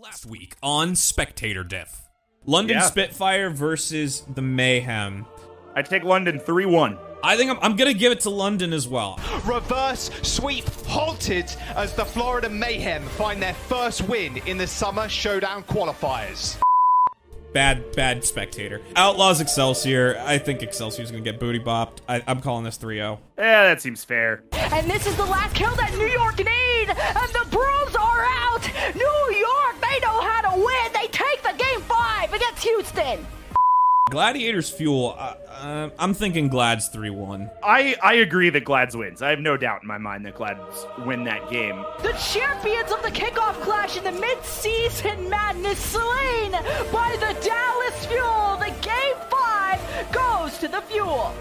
Last week on Spectator Diff, London Yeah. Spitfire versus the Mayhem. I take London 3 1. I think I'm, I'm gonna give it to London as well. Reverse sweep halted as the Florida Mayhem find their first win in the Summer Showdown qualifiers. Bad, bad Spectator. Outlaws Excelsior. I think Excelsior's gonna get booty bopped. I, I'm calling this 3-0. Yeah, that seems fair. And this is the last kill that New York need. And the Brooms are out. New against Gladiators Fuel. Uh, uh, I'm thinking Glad's 3-1. I, I agree that Glads wins. I have no doubt in my mind that Glads win that game. The champions of the kickoff clash in the mid-season madness slain by the Dallas Fuel. The game five goes to the Fuel.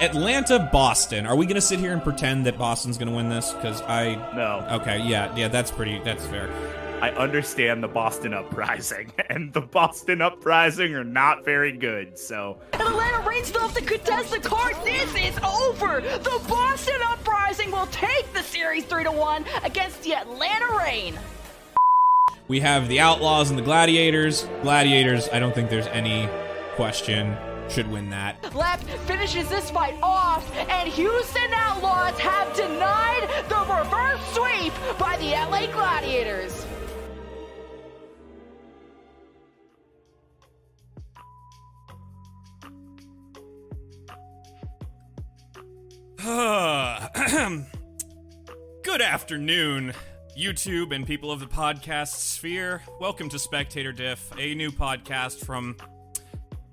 Atlanta, Boston. Are we gonna sit here and pretend that Boston's gonna win this? Because I. No. Okay, yeah, yeah, that's pretty. That's fair. I understand the Boston Uprising, and the Boston Uprising are not very good, so. And Atlanta Reign still have to contest the card. This is over. The Boston Uprising will take the series 3 to 1 against the Atlanta Reign! We have the Outlaws and the Gladiators. Gladiators, I don't think there's any question, should win that. Left finishes this fight off, and Houston Outlaws have denied the reverse sweep by the LA Gladiators. Good afternoon, YouTube and people of the podcast sphere. Welcome to Spectator Diff, a new podcast from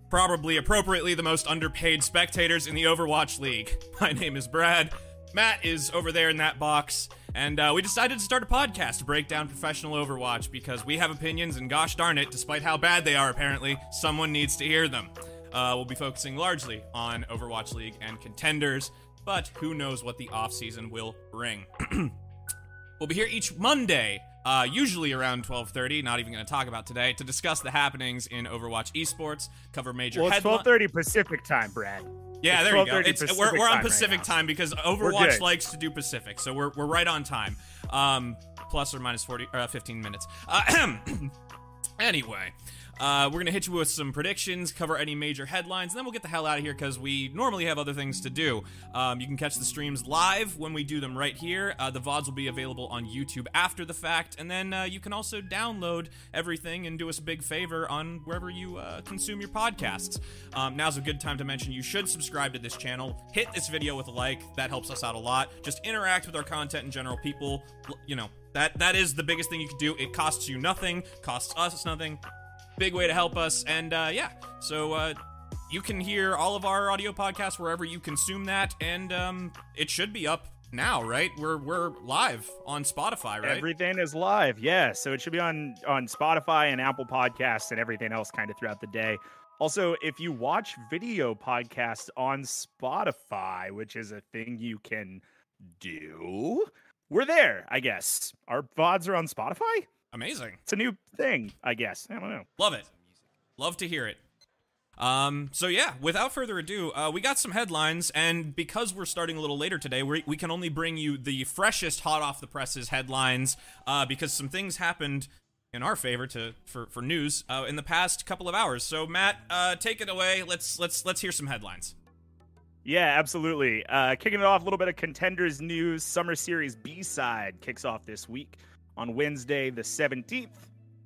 probably appropriately the most underpaid spectators in the Overwatch League. My name is Brad. Matt is over there in that box. And uh, we decided to start a podcast to break down professional Overwatch because we have opinions, and gosh darn it, despite how bad they are apparently, someone needs to hear them. Uh, we'll be focusing largely on Overwatch League and contenders, but who knows what the offseason will bring. We'll be here each Monday, uh, usually around 12:30. Not even going to talk about today to discuss the happenings in Overwatch esports, cover major Well, it's 12:30 Pacific time, Brad. Yeah, It's there you go. It's, we're, Pacific we're on time right Pacific time because Overwatch likes to do Pacific, so we're, we're right on time. Um, plus or minus 40, uh, 15 minutes. Uh, anyway, uh, we're gonna hit you with some predictions, cover any major headlines, and then we'll get the hell out of here because we normally have other things to do. Um, you can catch the streams live when we do them right here. Uh, the VODs will be available on YouTube after the fact, and then uh, you can also download everything and do us a big favor on wherever you uh, consume your podcasts. Um, now's a good time to mention you should subscribe to this channel. Hit this video with a like, that helps us out a lot. Just interact with our content in general. People, you know, that that is the biggest thing you can do. It costs you nothing, costs us nothing. Big way to help us, and uh, yeah, so uh, you can hear all of our audio podcasts wherever you consume that, and um, it should be up now, right? We're we're live on Spotify, right? Everything is live, yeah. So it should be on on Spotify and Apple Podcasts and everything else kind of throughout the day. Also, if you watch video podcasts on Spotify, which is a thing you can do, we're there, I guess. Our VODs are on Spotify? Amazing. It's a new thing, I guess. I don't know. Love it. Love to hear it. Um, so yeah, without further ado, uh, we got some headlines, and because we're starting a little later today, we we can only bring you the freshest, hot off the presses headlines, uh, because some things happened in our favor to for for news uh, in the past couple of hours. So Matt, uh, take it away. Let's let's let's hear some headlines. Yeah, absolutely. Uh, kicking it off, a little bit of contenders news. Summer Series B side kicks off this week on Wednesday, the 17th.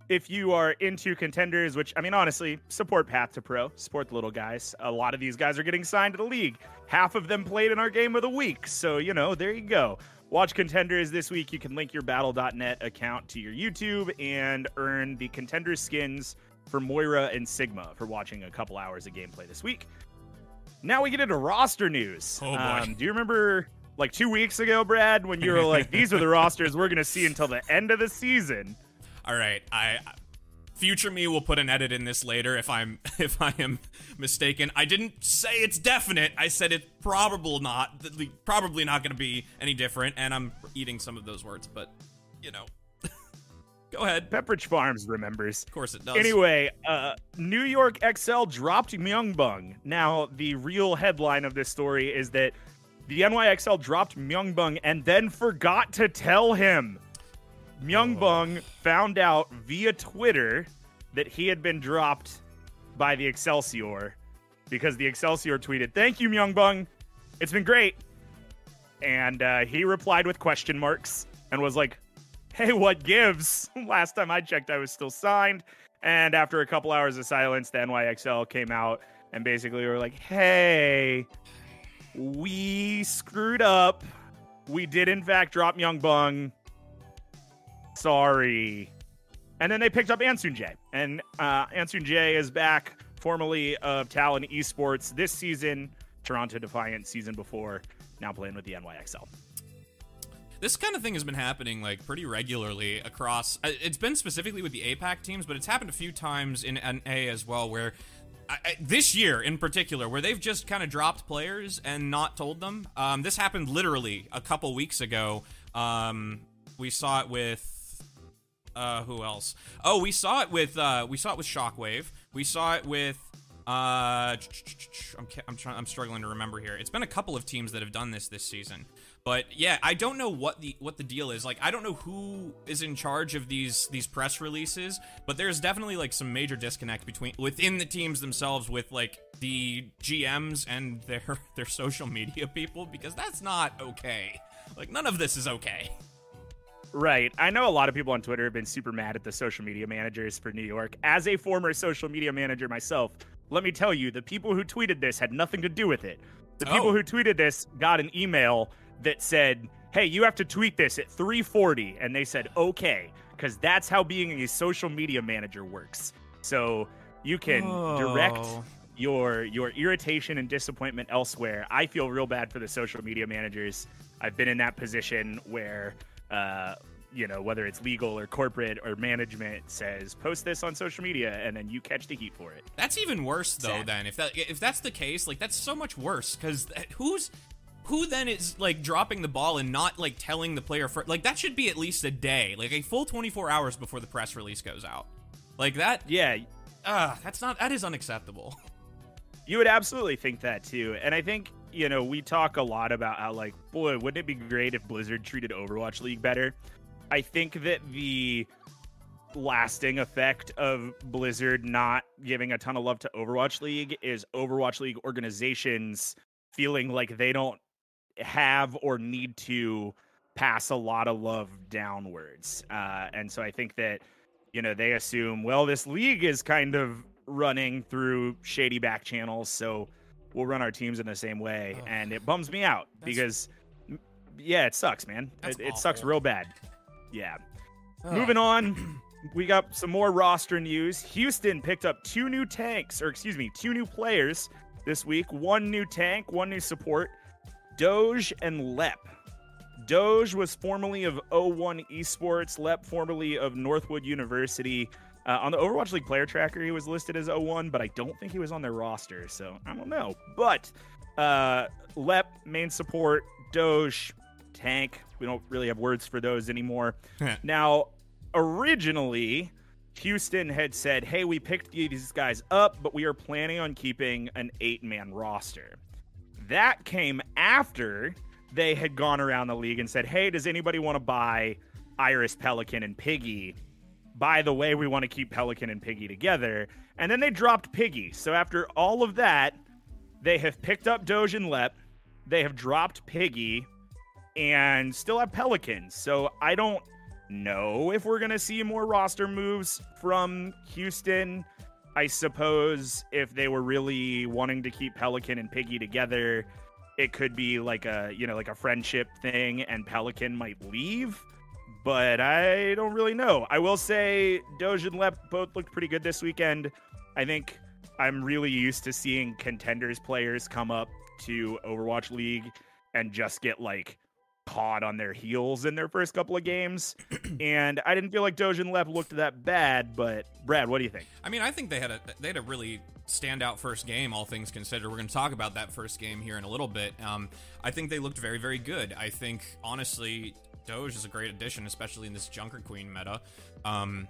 If you are into contenders, which I mean, honestly, support Path to Pro, support the little guys. A lot of these guys are getting signed to the league. Half of them played in our game of the week. So, you know, there you go. Watch contenders this week. You can link your battle.net account to your YouTube and earn the contender skins for Moira and Sigma for watching a couple hours of gameplay this week. Now we get into roster news. Oh, boy. Um, do you remember like two weeks ago, Brad, when you were like, "These are the rosters we're going to see until the end of the season"? All right, I future me will put an edit in this later if I'm if I am mistaken. I didn't say it's definite. I said it's probable not probably not going to be any different and I'm eating some of those words, but you know. Go ahead. Pepperidge Farms remembers. Of course it does. Anyway, uh, New York XL dropped Myungbung. Now, the real headline of this story is that the NYXL dropped Myungbung and then forgot to tell him. Myung Bung found out via Twitter that he had been dropped by the Excelsior because the Excelsior tweeted, "Thank you, Myung Bung. It's been great." And uh, he replied with question marks and was like, "Hey, what gives?" Last time I checked, I was still signed. And after a couple hours of silence, the NYXL came out and basically were like, "Hey, we screwed up. We did in fact drop Myung Bung. Sorry." And then they picked up Ansoonjae. And uh, Ansoonjae is back, formerly of Talon Esports this season, Toronto Defiant season before, now playing with the NYXL. This kind of thing has been happening like pretty regularly across. uh, It's been specifically with the APAC teams, but it's happened a few times in NA as well, where I, I, this year in particular, where they've just kind of dropped players and not told them. Um, this happened literally a couple weeks ago. Um, we saw it with uh, who else? Oh, we saw it with uh, we saw it with Shockwave. We saw it with uh, I'm I'm trying I'm struggling to remember here. It's been a couple of teams that have done this this season. But yeah, I don't know what the what the deal is. Like I don't know who is in charge of these these press releases, but there's definitely like some major disconnect between within the teams themselves with like the GMs and their their social media people because that's not okay. Like none of this is okay. Right. I know a lot of people on Twitter have been super mad at the social media managers for New York. As a former social media manager myself, let me tell you, the people who tweeted this had nothing to do with it. The people Oh. who tweeted this got an email that said, "Hey, you have to tweet this at 3:40," and they said, "Okay," because that's how being a social media manager works. So you can direct your your irritation and disappointment elsewhere. I feel real bad for the social media managers. I've been in that position where uh you know whether it's legal or corporate or management says post this on social media and then you catch the heat for it. That's even worse though. Sad. Then if that if that's the case, like that's so much worse because who's who then is like dropping the ball and not like telling the player for like that should be at least a day, like a full 24 hours before the press release goes out. Like that, Yeah, ah, that's not that is unacceptable. You would absolutely think that too. And I think, you know, we talk a lot about how, like, boy, wouldn't it be great if Blizzard treated Overwatch League better? I think that the lasting effect of Blizzard not giving a ton of love to Overwatch League is Overwatch League organizations feeling like they don't have or need to pass a lot of love downwards. Uh, and so I think that, you know, they assume, well, this league is kind of running through shady back channels, so we'll run our teams in the same way. And it bums me out because, yeah, it sucks, man. It, it sucks real bad. Yeah. Moving on, we got some more roster news. Houston picked up two new tanks, or excuse me, two new players this week. One new tank, one new support. Doge and Lep. Doge was formerly of O1 Esports, Lep formerly of Northwood University. Uh, on the Overwatch League player tracker, he was listed as O1, but I don't think he was on their roster, so I don't know. But uh, Lep, main support, Doge, tank. We don't really have words for those anymore. now, originally, Houston had said, hey, we picked these guys up, but we are planning on keeping an eight man roster. That came after they had gone around the league and said, hey, does anybody want to buy Iris, Pelican, and Piggy? By the way, we want to keep Pelican and Piggy together. And then they dropped Piggy. So after all of that, they have picked up Doge and Lep. They have dropped Piggy and still have Pelican. So I don't know if we're going to see more roster moves from Houston. I suppose if they were really wanting to keep Pelican and Piggy together, it could be like a, you know, like a friendship thing and Pelican might leave. But I don't really know. I will say Doge and Lep both looked pretty good this weekend. I think I'm really used to seeing contenders players come up to Overwatch League and just get like caught on their heels in their first couple of games. and I didn't feel like Doge and Lep looked that bad, but Brad, what do you think? I mean, I think they had a they had a really standout first game, all things considered. We're going to talk about that first game here in a little bit. Um, I think they looked very, very good. I think honestly, Doge is a great addition, especially in this Junker Queen meta. Um,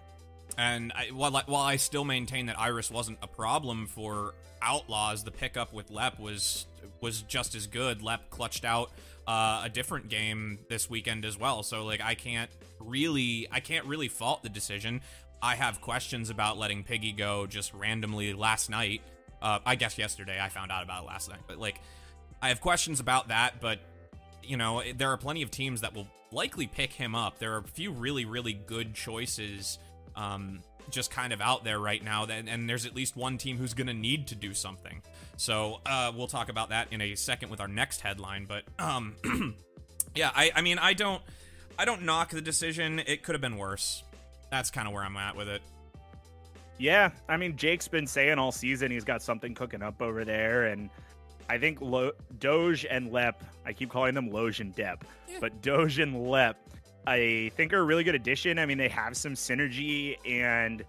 and I, while I, while I still maintain that Iris wasn't a problem for Outlaws, the pickup with Lep was was just as good. Lep clutched out uh, a different game this weekend as well. So like I can't really I can't really fault the decision. I have questions about letting Piggy go just randomly last night. Uh, I guess yesterday I found out about it last night, but like I have questions about that. But you know there are plenty of teams that will likely pick him up. There are a few really really good choices. Um, just kind of out there right now, and, and there's at least one team who's going to need to do something. So uh, we'll talk about that in a second with our next headline. But um, yeah, I, I mean, I don't, I don't knock the decision. It could have been worse. That's kind of where I'm at with it. Yeah, I mean, Jake's been saying all season he's got something cooking up over there, and I think Lo- Doge and Lep, I keep calling them Loge and Depp, yeah. but Doge and Lep, I think are a really good addition. I mean, they have some synergy and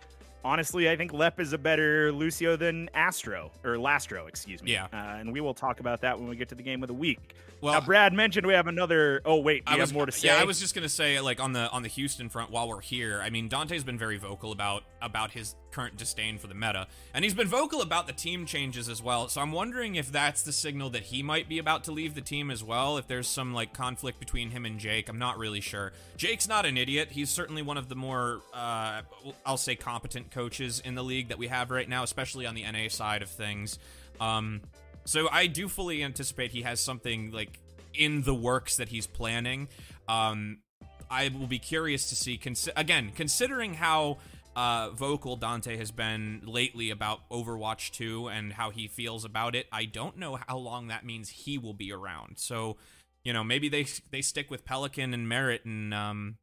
honestly, I think Lep is a better Lucio than Astro or Lastro, excuse me. Yeah, uh, and we will talk about that when we get to the game of the week. Well, now, Brad mentioned we have another. Oh wait, I was, have more to say? Yeah, I was just gonna say, like on the on the Houston front, while we're here, I mean, Dante's been very vocal about about his current disdain for the meta, and he's been vocal about the team changes as well. So I'm wondering if that's the signal that he might be about to leave the team as well. If there's some like conflict between him and Jake, I'm not really sure. Jake's not an idiot. He's certainly one of the more, uh, I'll say, competent coaches in the league that we have right now, especially on the NA side of things. Um, so I do fully anticipate he has something like in the works that he's planning. Um, I will be curious to see. Cons- again, considering how uh, vocal Dante has been lately about Overwatch 2 and how he feels about it, I don't know how long that means he will be around. So, you know, maybe they they stick with Pelican and Merit, and um,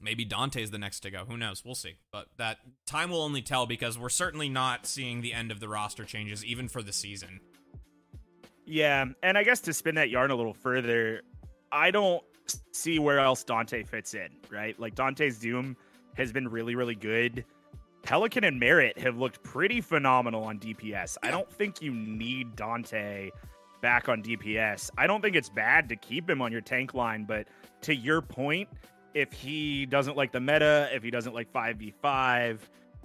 maybe Dante's the next to go. Who knows? We'll see. But that time will only tell because we're certainly not seeing the end of the roster changes, even for the season. Yeah, and I guess to spin that yarn a little further, I don't see where else Dante fits in, right? Like Dante's Doom has been really, really good. Pelican and Merit have looked pretty phenomenal on DPS. I don't think you need Dante back on DPS. I don't think it's bad to keep him on your tank line, but to your point, if he doesn't like the meta, if he doesn't like 5v5,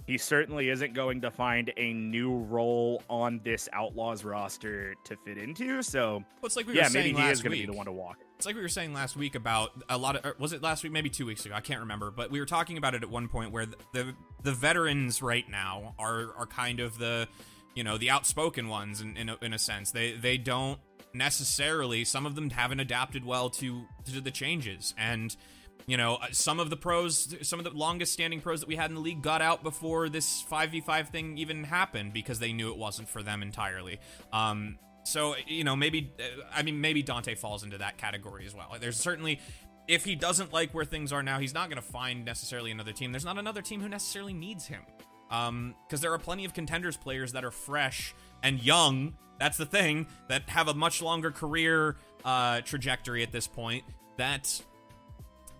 he certainly isn't going to find a new role on this Outlaws roster to fit into. So, well, it's like we yeah, maybe he is going to be the one to walk. It's like we were saying last week about a lot of er, was it last week? Maybe 2 weeks ago. I can't remember. But we were talking about it at one point where the the, the veterans right now are are kind of the you know the outspoken ones in in a, in a sense. They they don't necessarily some of them haven't adapted well to to the changes. And you know, uh, some of the pros, some of the longest standing pros that we had in the league got out before this 5v5 thing even happened because they knew it wasn't for them entirely. Um, so, you know, maybe, uh, I mean, maybe Dante falls into that category as well. There's certainly, if he doesn't like where things are now, he's not going to find necessarily another team. There's not another team who necessarily needs him. Because um, there are plenty of contenders players that are fresh and young. That's the thing that have a much longer career uh, trajectory at this point. That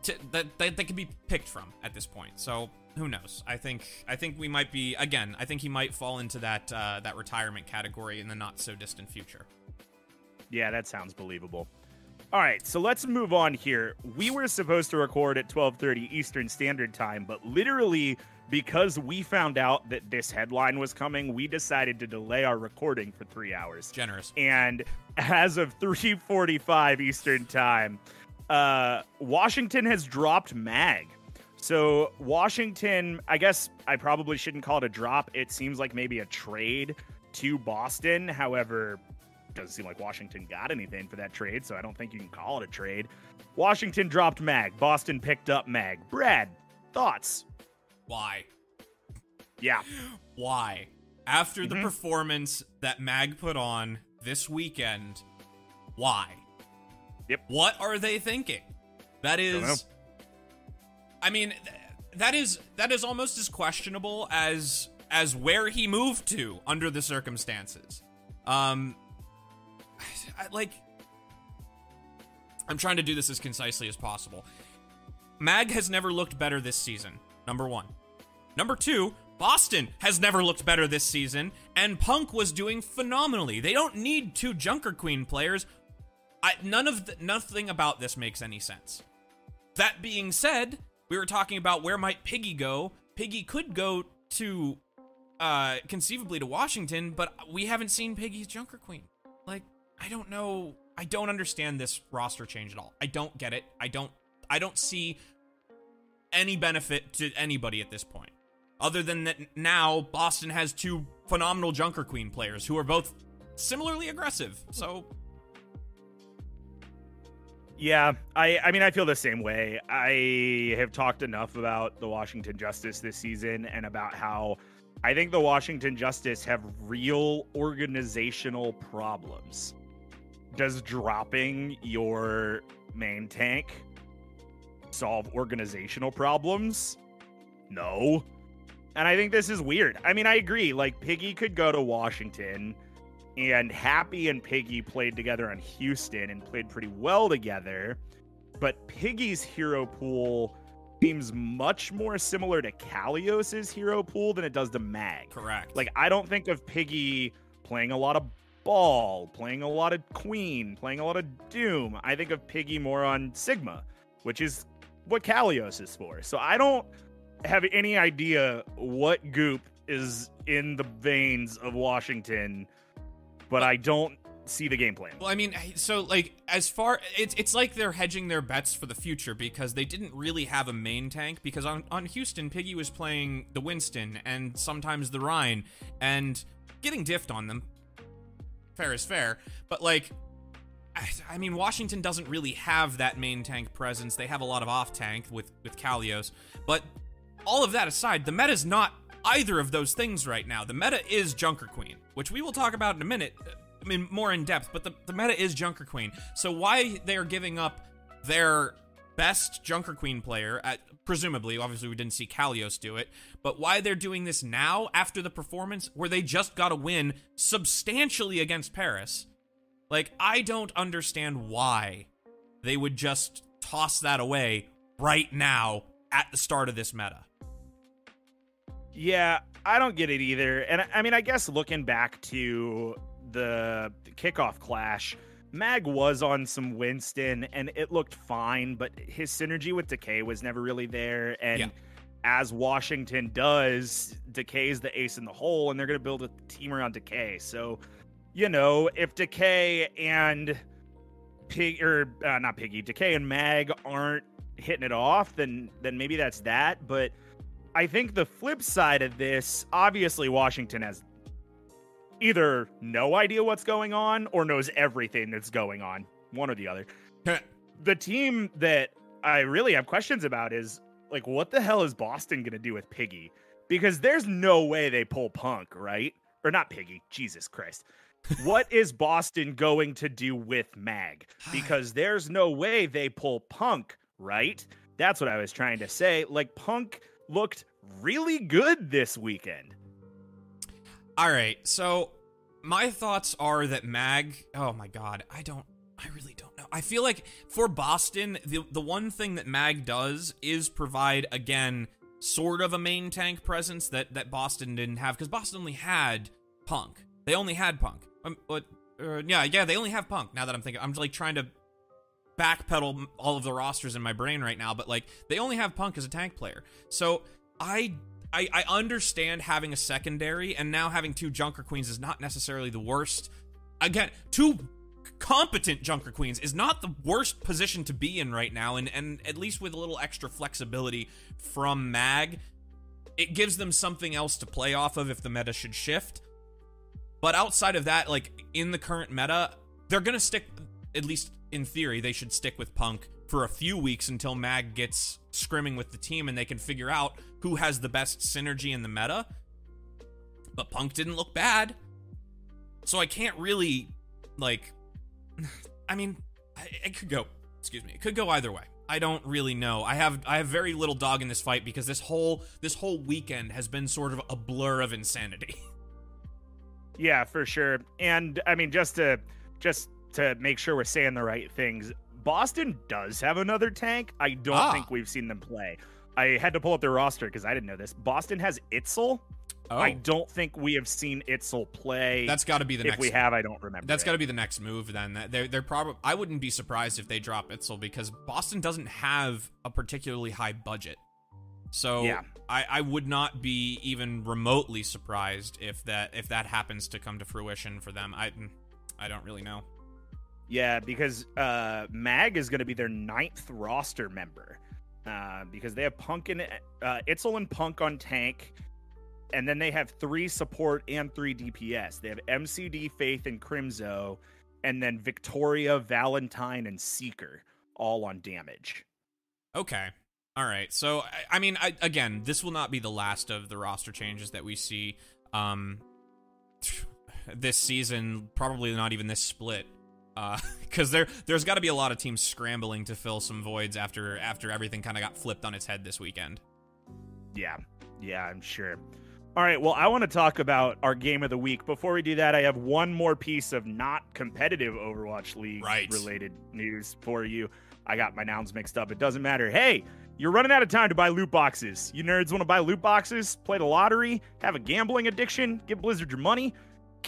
to, that, that they can be picked from at this point. So who knows? I think I think we might be again. I think he might fall into that uh, that retirement category in the not so distant future. Yeah, that sounds believable. All right, so let's move on here. We were supposed to record at 12:30 Eastern Standard Time, but literally because we found out that this headline was coming, we decided to delay our recording for 3 hours. Generous. And as of 3:45 Eastern Time, uh, Washington has dropped Mag. So Washington, I guess I probably shouldn't call it a drop. It seems like maybe a trade to Boston. However, doesn't seem like Washington got anything for that trade, so I don't think you can call it a trade. Washington dropped Mag. Boston picked up Mag. Brad, thoughts? Why? Yeah. Why? After mm-hmm. the performance that Mag put on this weekend, why? Yep. What are they thinking? That is I mean that is that is almost as questionable as as where he moved to under the circumstances. Um I, like I'm trying to do this as concisely as possible. Mag has never looked better this season. Number 1. Number 2, Boston has never looked better this season, and Punk was doing phenomenally. They don't need two Junker Queen players. I, none of the, nothing about this makes any sense. That being said, we were talking about where might Piggy go. Piggy could go to, uh, conceivably to Washington, but we haven't seen Piggy's Junker Queen. Like, I don't know. I don't understand this roster change at all. I don't get it. I don't. I don't see any benefit to anybody at this point, other than that now Boston has two phenomenal Junker Queen players who are both similarly aggressive. So Yeah, I I mean I feel the same way. I have talked enough about the Washington Justice this season and about how I think the Washington Justice have real organizational problems. Does dropping your main tank solve organizational problems? No. And I think this is weird. I mean, I agree. Like Piggy could go to Washington and Happy and Piggy played together on Houston and played pretty well together. But Piggy's hero pool seems much more similar to Kalios's hero pool than it does to Mag. correct. Like, I don't think of Piggy playing a lot of Ball, playing a lot of Queen, playing a lot of Doom. I think of Piggy more on Sigma, which is what Kalios is for. So I don't have any idea what goop is in the veins of Washington, but I don't see the game plan. Well, I mean, so like as far it's it's like they're hedging their bets for the future because they didn't really have a main tank because on on Houston Piggy was playing the Winston and sometimes the Rein and getting diffed on them. Fair is fair, but like I, mean Washington doesn't really have that main tank presence. They have a lot of off tank with with Kalios, but all of that aside, the meta's not either of those things right now. The meta is Junker Queen, which we will talk about in a minute. I mean, more in depth, but the, the meta is Junker Queen. So why they are giving up their best Junker Queen player at presumably, obviously we didn't see Kalios do it, but why they're doing this now after the performance where they just got a win substantially against Paris. Like, I don't understand why they would just toss that away right now at the start of this meta. Yeah, I don't get it either. And I- mean, I guess looking back to the kickoff clash, Mag was on some Winston and it looked fine, but his synergy with Decay was never really there. And Yeah. as Washington does, Decay's the ace in the hole, and they're going to build a team around Decay. So, you know, if Decay and Pig or uh, not Piggy, Decay and Mag aren't hitting it off, then then maybe that's that. But I think the flip side of this, obviously, Washington has either no idea what's going on or knows everything that's going on, one or the other. the team that I really have questions about is like, what the hell is Boston going to do with Piggy? Because there's no way they pull Punk, right? Or not Piggy, Jesus Christ. what is Boston going to do with Mag? Because there's no way they pull Punk, right? That's what I was trying to say. Like, Punk looked really good this weekend. All right, so my thoughts are that Mag. Oh my god, I don't. I really don't know. I feel like for Boston, the the one thing that Mag does is provide again sort of a main tank presence that that Boston didn't have because Boston only had Punk. They only had Punk. Um, but uh, yeah, yeah, they only have Punk. Now that I'm thinking, I'm like trying to backpedal all of the rosters in my brain right now, but like they only have Punk as a tank player. So I I, I understand having a secondary, and now having two Junker Queens is not necessarily the worst. Again, two competent Junker Queens is not the worst position to be in right now, and, and at least with a little extra flexibility from Mag, it gives them something else to play off of if the meta should shift. But outside of that, like in the current meta, they're gonna stick, at least in theory, they should stick with Punk for a few weeks until Mag gets scrimming with the team and they can figure out who has the best synergy in the meta. But Punk didn't look bad. So I can't really, like, I mean, it could go, excuse me, it could go either way. I don't really know. I have I have very little dog in this fight because this whole this whole weekend has been sort of a blur of insanity. Yeah, for sure. And I mean, just to just to make sure we're saying the right things, Boston does have another tank. I don't Ah. think we've seen them play. I had to pull up their roster because I didn't know this. Boston has Itzel. I don't think we have seen Itzel play. Oh. that's got to be the if next. we have, I don't remember. That's got to be the next move. Then they're they're probably. I wouldn't be surprised if they drop Itzel because Boston doesn't have a particularly high budget. So Yeah. I, I would not be even remotely surprised if that if that happens to come to fruition for them. I I don't really know. Yeah, because uh, Mag is going to be their ninth roster member. Uh, because they have Punk and uh, Itzel and Punk on tank, and then they have three support and three DPS. They have MCD, Faith, and Crimzo, and then Victoria, Valentine, and Seeker all on damage. Okay. All right. So I, I mean, I, again, this will not be the last of the roster changes that we see um, this season. Probably not even this split, because uh, there there's got to be a lot of teams scrambling to fill some voids after after everything kind of got flipped on its head this weekend. Yeah, yeah, I'm sure. All right, well, I want to talk about our game of the week. Before we do that, I have one more piece of not competitive Overwatch League right. related news for you. I got my nouns mixed up. It doesn't matter. Hey, you're running out of time to buy loot boxes. You nerds want to buy loot boxes, play the lottery, have a gambling addiction, give Blizzard your money?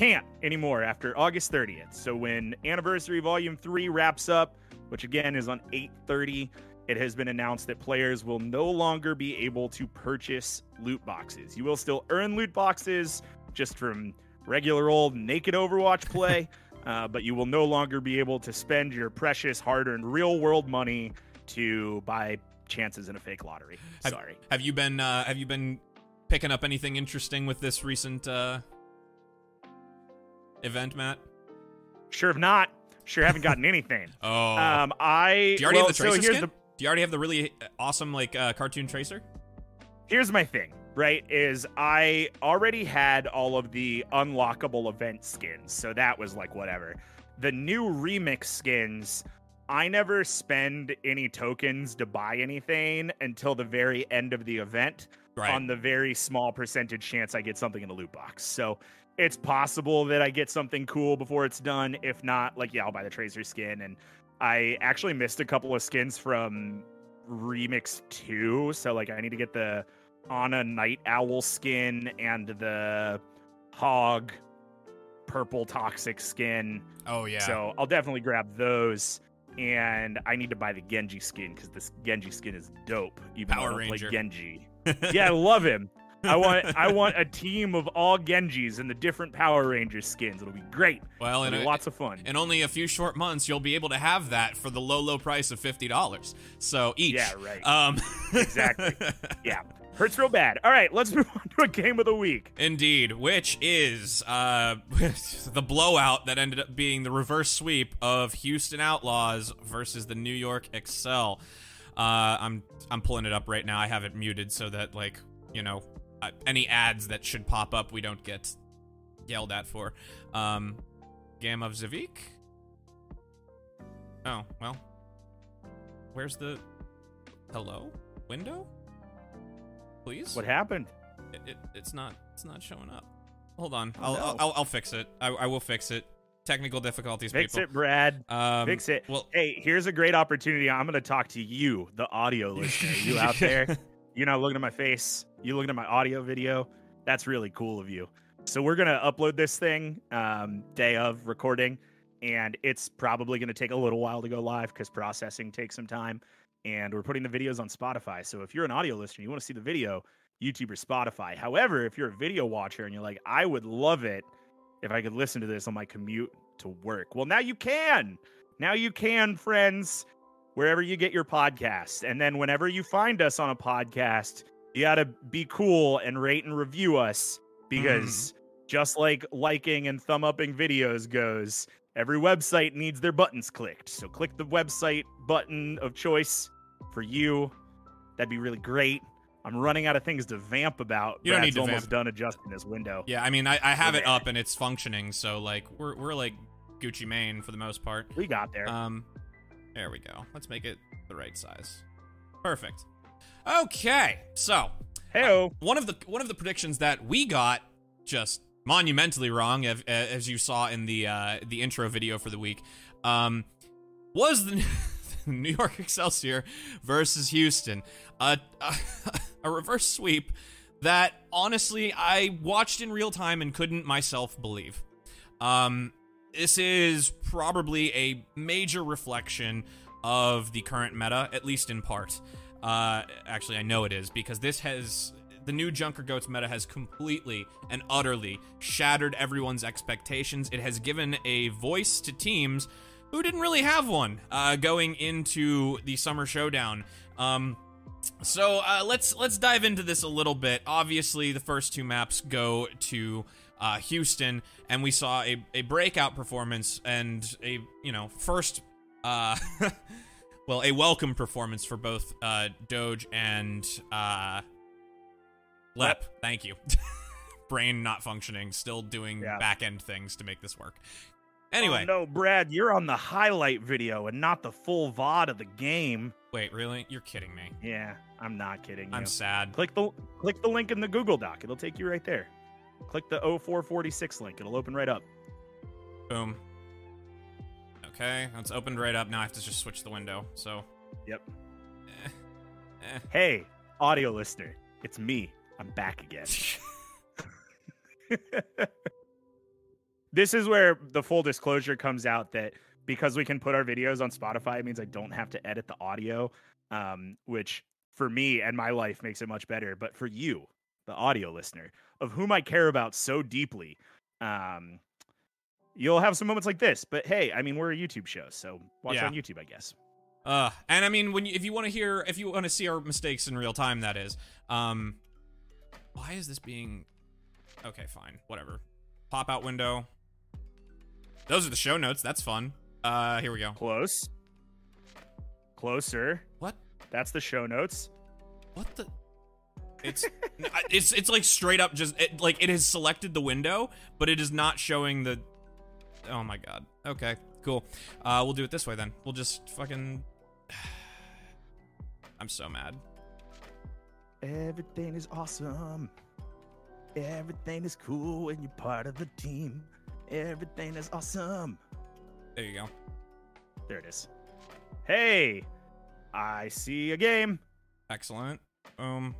Can't anymore after August 30th. So when Anniversary Volume 3 wraps up, which again is on 830, it has been announced that players will no longer be able to purchase loot boxes. You will still earn loot boxes just from regular old naked Overwatch play, uh, but you will no longer be able to spend your precious hard earned real world money to buy chances in a fake lottery. Have, Sorry. Have you been uh, have you been picking up anything interesting with this recent uh, event, Matt? Sure have not. Sure haven't gotten anything. oh. Um, I. Do you already well, have the tracer so here's skin? the Do you already have the really awesome like uh, cartoon tracer? here's my thing, right? Is I already had all of the unlockable event skins, so that was like whatever. The new remix skins, I never spend any tokens to buy anything until the very end of the event Right. on the very small percentage chance I get something in a loot box. So it's possible that I get something cool before it's done. If not, like yeah, I'll buy the tracer skin. And I actually missed a couple of skins from Remix 2. So like I need to get the Ana Night Owl skin and the Hog purple toxic skin. oh yeah. So I'll definitely grab those. And I need to buy the Genji skin because this Genji skin is dope. Even Power though I don't Ranger. play Genji. yeah, I love him. I want I want a team of all Genjis and the different Power Rangers skins. It'll be great. well, It'll in, be a, lots of fun. in only a few short months, you'll be able to have that for the low, low price of fifty dollars. So each. Yeah, right. Um. Exactly. yeah, hurts real bad. All right, let's move on to a game of the week. Indeed, which is uh, the blowout that ended up being the reverse sweep of Houston Outlaws versus the New York Excel. Uh, I'm I'm pulling it up right now. I have it muted so that like you know uh, any ads that should pop up we don't get yelled at for. Um, Game of Zavik. Oh well, where's the hello window? Please. What happened? It, it, it's not it's not showing up. Hold on, Oh, I'll, no. I'll, I'll I'll fix it. I, I will fix it. Technical difficulties, Fix people. it, Brad. Um, Fix it. Well, Hey, here's a great opportunity. I'm going to talk to you, the audio listener. You out there? You're not looking at my face. You're looking at my audio video. That's really cool of you. So we're gonna upload this thing um, day of recording, and it's probably gonna take a little while to go live because processing takes some time. And we're putting the videos on Spotify. So if you're an audio listener, you want to see the video, YouTube or Spotify. However, if you're a video watcher and you're like, I would love it if I could listen to this on my commute to work. Well, now you can. Now you can, friends, wherever you get your podcasts. And then whenever you find us on a podcast, you got to be cool and rate and review us because just like liking and thumb upping videos goes, every website needs their buttons clicked. So click the website button of choice for you. That'd be really great. I'm running out of things to vamp about. You don't Brad's need to almost vamp. done adjusting this window. yeah, I mean, I, I have it up and it's functioning, so like we're we're like Gucci Mane for the most part. We got there. Um, there we go. Let's make it the right size. Perfect. Okay, so Heyo. one of the one of the predictions that we got just monumentally wrong, as, as you saw in the uh, the intro video for the week, um, was the New York Excelsior versus Houston, a, a a reverse sweep that honestly I watched in real time and couldn't myself believe. Um, this is probably a major reflection of the current meta, at least in part. Uh, actually, I know it is because this has the new Junker Goats meta has completely and utterly shattered everyone's expectations. It has given a voice to teams who didn't really have one uh, going into the summer showdown. Um, so uh, let's let's dive into this a little bit. Obviously, the first two maps go to uh, Houston, and we saw a, a breakout performance and a you know first, uh, well, a welcome performance for both uh, Doge and uh, Lep. Thank you. Brain not functioning, still doing Yeah. back end things to make this work. Anyway, Oh, no, Brad, you're on the highlight video and not the full VOD of the game. wait, really? You're kidding me? Yeah, I'm not kidding you. I'm sad. click the click the link in the Google Doc. It'll take you right there. Click the 0446 link. It'll open right up. Boom. Okay, it's opened right up. Now I have to just switch the window. So, Yep. eh, eh. Hey, audio listener, it's me. I'm back again. this is where the full disclosure comes out that because we can put our videos on Spotify, it means I don't have to edit the audio, um, which for me and my life makes it much better. But for you, the audio listener, of whom I care about so deeply, um, you'll have some moments like this. But hey, I mean, we're a YouTube show, so watch Yeah. on YouTube, I guess. Uh, and I mean, when you, if you want to hear, if you want to see our mistakes in real time, that is. Um, why is this being? Okay, fine, whatever. Pop out window. Those are the show notes. That's fun. Uh, here we go. Close. Closer. What? That's the show notes. What the? It's it's it's like straight up just it, like it has selected the window, but it is not showing the. Oh my god. Okay, cool. Uh, we'll do it this way then. We'll just fucking. I'm so mad. Everything is awesome. Everything is cool when you're part of the team. Everything is awesome. There you go. There it is. Hey, I see a game. Excellent. Boom.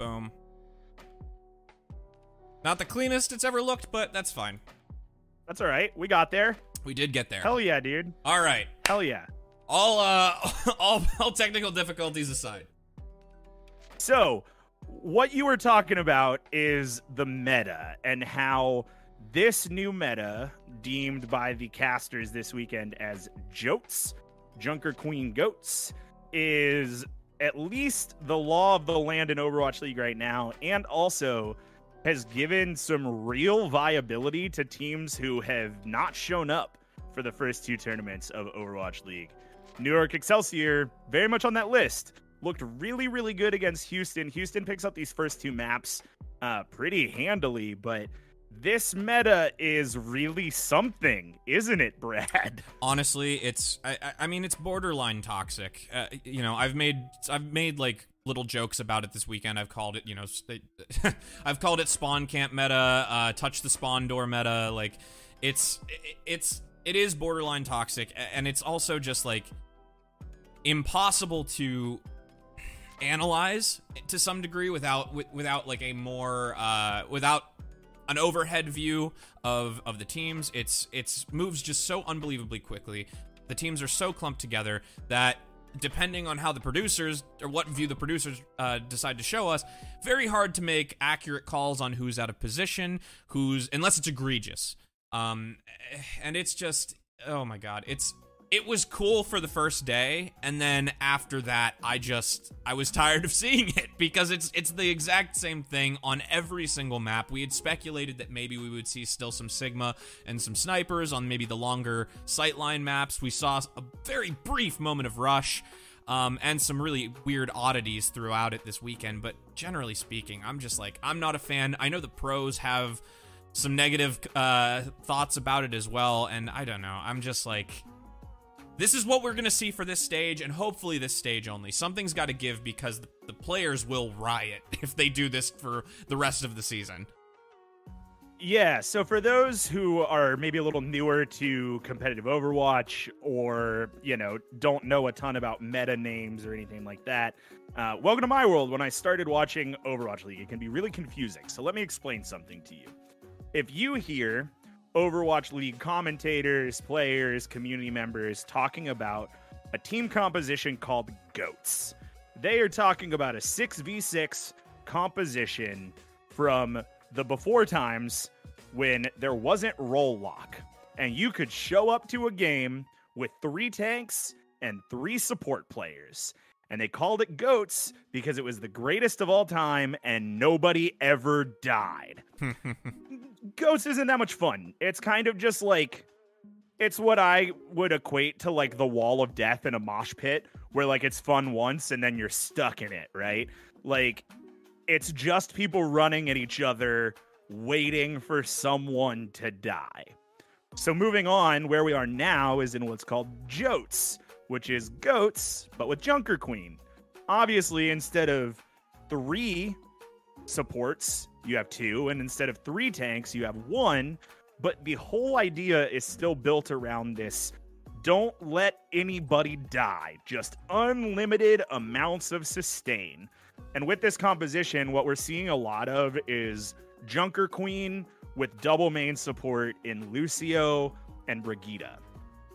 Boom. Not the cleanest it's ever looked, but that's fine. That's all right. We got there. We did get there. Hell yeah, dude. All right. Hell yeah. All uh all all technical difficulties aside. So, what you were talking about is the meta and how this new meta, deemed by the casters this weekend as Jotes, Junker Queen Goats, is at least the law of the land in Overwatch League right now, and also has given some real viability to teams who have not shown up for the first two tournaments of Overwatch League. New York Excelsior, very much on that list, looked really, really good against Houston. Houston picks up these first two maps uh, pretty handily, but this meta is really something, isn't it, Brad? Honestly, it's I I- mean it's borderline toxic. Uh, you know, I've made I've made like little jokes about it this weekend. I've called it, you know, I've called it spawn camp meta, uh, touch the spawn door meta. Like, it's it's it is borderline toxic, and it's also just like impossible to analyze to some degree without without like a more uh without an overhead view of of the teams. It's it's moves just so unbelievably quickly. The teams are so clumped together that depending on how the producers or what view the producers uh, decide to show us very hard to make accurate calls on who's out of position who's unless it's egregious. Um and it's just oh my god it's it was cool for the first day and then after that i just i was tired of seeing it because it's it's the exact same thing on every single map. We had speculated that maybe we would see still some sigma and some snipers on maybe the longer sightline maps. We saw a very brief moment of rush um, and some really weird oddities throughout it this weekend but generally speaking i'm just like i'm not a fan. I know the pros have some negative uh, thoughts about it as well and i don't know. I'm just like this is what we're going to see for this stage, and hopefully this stage only. Something's got to give because the, players will riot if they do this for the rest of the season. Yeah, so for those who are maybe a little newer to competitive Overwatch or, you know, don't know a ton about meta names or anything like that, uh, welcome to my world. When I started watching Overwatch League, it can be really confusing. So let me explain something to you. If you hear Overwatch League commentators, players, community members talking about a team composition called GOATs, they are talking about a 6v6 composition from the before times when there wasn't role lock. and you could show up to a game with three tanks and three support players. And they called it GOATS because it was the greatest of all time and nobody ever died. GOATS isn't that much fun. It's kind of just like it's what I would equate to like the wall of death in a mosh pit where like it's fun once and then you're stuck in it, right? Like it's just people running at each other waiting for someone to die. So moving on, where we are now is in what's called Jotes, which is goats, but with Junker Queen. Obviously, instead of three supports, you have two, and instead of three tanks, you have one. But the whole idea is still built around this don't let anybody die, just unlimited amounts of sustain. And with this composition, what we're seeing a lot of is Junker Queen with double main support in Lucio and Brigitte.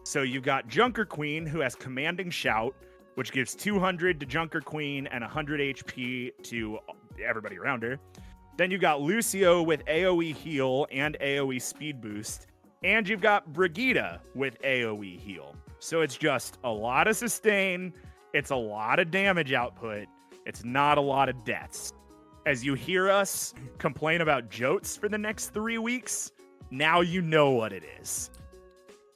So you've got Junker Queen who has commanding shout, which gives 200 to Junker Queen and 100 HP to everybody around her. Then you've got Lucio with AoE heal and AoE speed boost. And you've got Brigitte with AoE heal. So it's just a lot of sustain, it's a lot of damage output, it's not a lot of deaths. As you hear us complain about Jotes for the next three weeks, now you know what it is.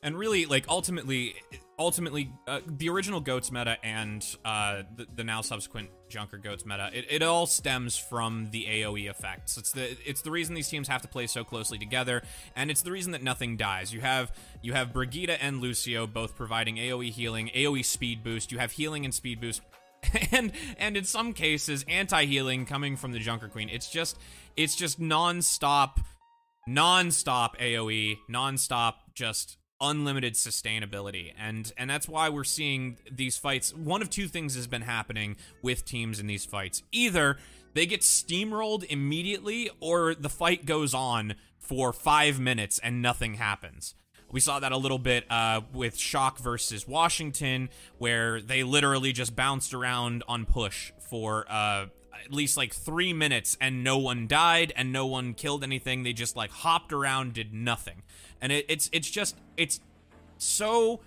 And really, like ultimately, ultimately, uh, the original Goats meta and uh, the, the now subsequent Junker Goats meta, it, it all stems from the AOE effects. It's the it's the reason these teams have to play so closely together, and it's the reason that nothing dies. You have you have Brigitte and Lucio both providing AOE healing, AOE speed boost. You have healing and speed boost. And and in some cases, anti-healing coming from the Junker Queen. It's just it's just non-stop non-stop AoE, non-stop just unlimited sustainability. And and that's why we're seeing these fights. One of two things has been happening with teams in these fights. Either they get steamrolled immediately or the fight goes on for 5 minutes and nothing happens. We saw that a little bit uh, with Shock versus Washington, where they literally just bounced around on push for uh, at least like three minutes, and no one died and no one killed anything. They just like hopped around, did nothing, and it, it's it's just it's so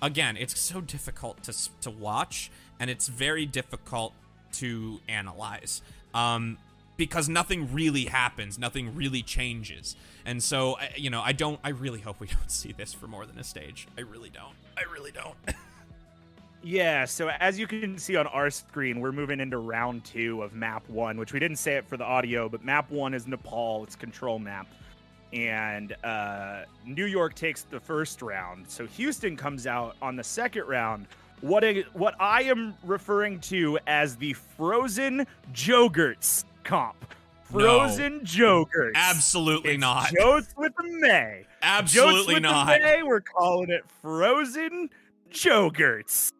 again, it's so difficult to to watch, and it's very difficult to analyze. Um, because nothing really happens, nothing really changes. And so, you know, I don't, I really hope we don't see this for more than a stage. I really don't. I really don't. yeah, so as you can see on our screen, we're moving into round two of map one, which we didn't say it for the audio, but map one is Nepal, it's control map. And uh, New York takes the first round. So Houston comes out on the second round. What, a, what I am referring to as the frozen Jogurts comp. Frozen no. Jokers. Absolutely it's not. Jokes with the Mei. Absolutely with not. The Mei, we're calling it Frozen Jogurts.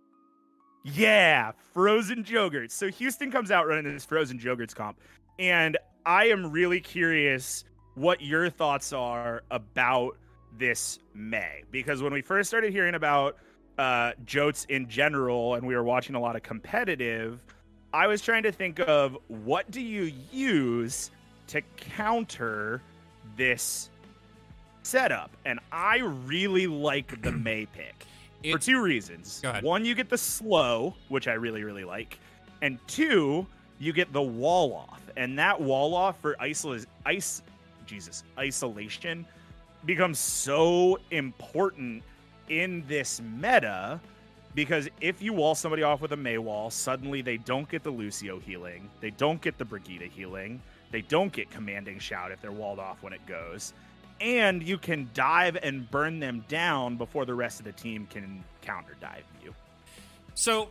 Yeah, Frozen Jogurts. So Houston comes out running this Frozen Jogurts comp, and I am really curious what your thoughts are about this Mei. Because when we first started hearing about uh, Jotes in general, and we were watching a lot of competitive I was trying to think of what do you use to counter this setup, and I really like the Mei pick It- for two reasons. One, you get the slow, which I really really like, and two, you get the wall off, and that wall off for isol- ice, Jesus, isolation becomes so important in this meta because if you wall somebody off with a Mei wall, suddenly they don't get the Lucio healing, they don't get the Brigitte healing, they don't get commanding shout if they're walled off when it goes, and you can dive and burn them down before the rest of the team can counter dive you. So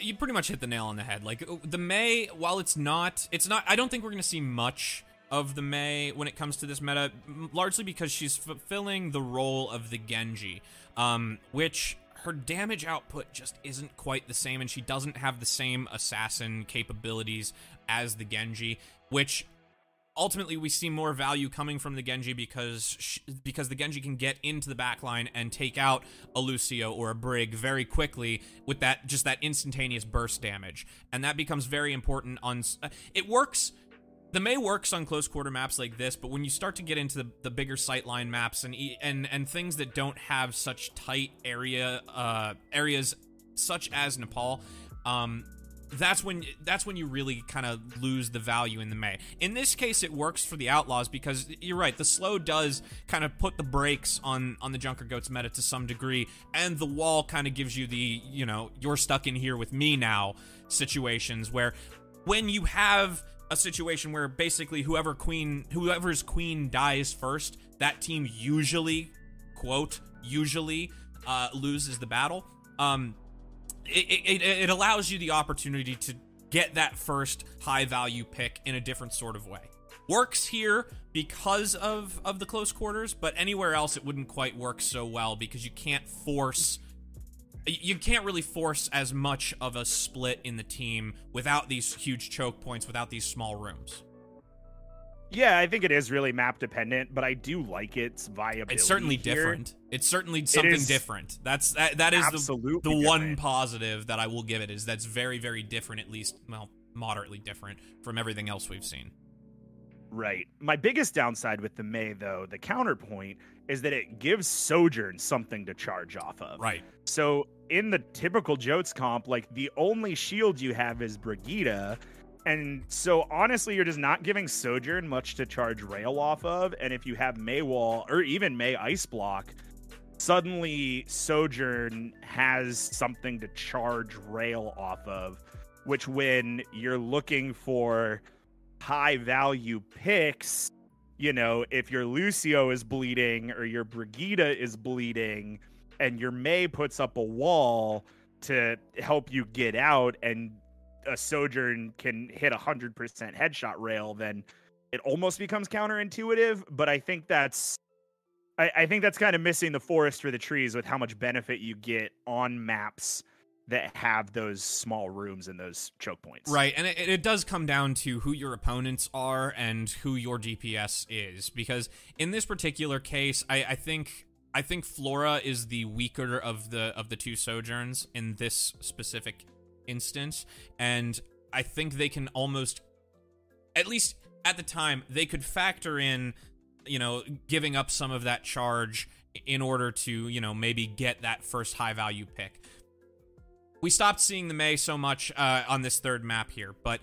you pretty much hit the nail on the head. Like uh, the Mei, while it's not, it's not. I don't think we're going to see much of the Mei when it comes to this meta, largely because she's fulfilling the role of the Genji, um, which her damage output just isn't quite the same, and she doesn't have the same assassin capabilities as the Genji, which ultimately we see more value coming from the Genji because sh- because the Genji can get into the backline and take out a Lucio or a Brig very quickly with that just that instantaneous burst damage, and that becomes very important on. uh, It works the Mei works on close quarter maps like this, but when you start to get into the, the bigger sightline maps and and and things that don't have such tight area uh, areas such as Nepal, um, that's when that's when you really kind of lose the value in the Mei. In this case, it works for the Outlaws because you're right. The slow does kind of put the brakes on on the Junker Goats meta to some degree, and the wall kind of gives you the you know you're stuck in here with me now situations where when you have a situation where basically whoever queen whoever's queen dies first, that team usually quote usually uh, loses the battle. Um, it, it, it allows you the opportunity to get that first high value pick in a different sort of way. Works here because of of the close quarters, but anywhere else it wouldn't quite work so well because you can't force you can't really force as much of a split in the team without these huge choke points, without these small rooms. Yeah, I think it is really map dependent, but I do like its viability. It's certainly here. different. It's certainly something is different. That's that, that is the, absolutely the one different. positive that I will give it is that's very very different at least well moderately different from everything else we've seen. Right. My biggest downside with the Mei, though, the counterpoint, is that it gives Sojourn something to charge off of. Right. So in the typical Jotes comp, like the only shield you have is Brigitte. And so honestly, you're just not giving Sojourn much to charge rail off of. And if you have Mei Wall or even Mei Ice Block, suddenly Sojourn has something to charge rail off of, which when you're looking for high value picks, you know, if your Lucio is bleeding or your Brigitte is bleeding and your Mei puts up a wall to help you get out and a Sojourn can hit a 100% headshot rail, then it almost becomes counterintuitive. But I think that's. I, I think that's kind of missing the forest for the trees with how much benefit you get on maps that have those small rooms and those choke points. Right, and it, it does come down to who your opponents are and who your DPS is, because in this particular case, I, I think I think Flora is the weaker of the of the two sojourns in this specific instance, and I think they can almost, at least at the time, they could factor in, you know, giving up some of that charge in order to, you know, maybe get that first high value pick we stopped seeing the Mei so much uh, on this third map here, but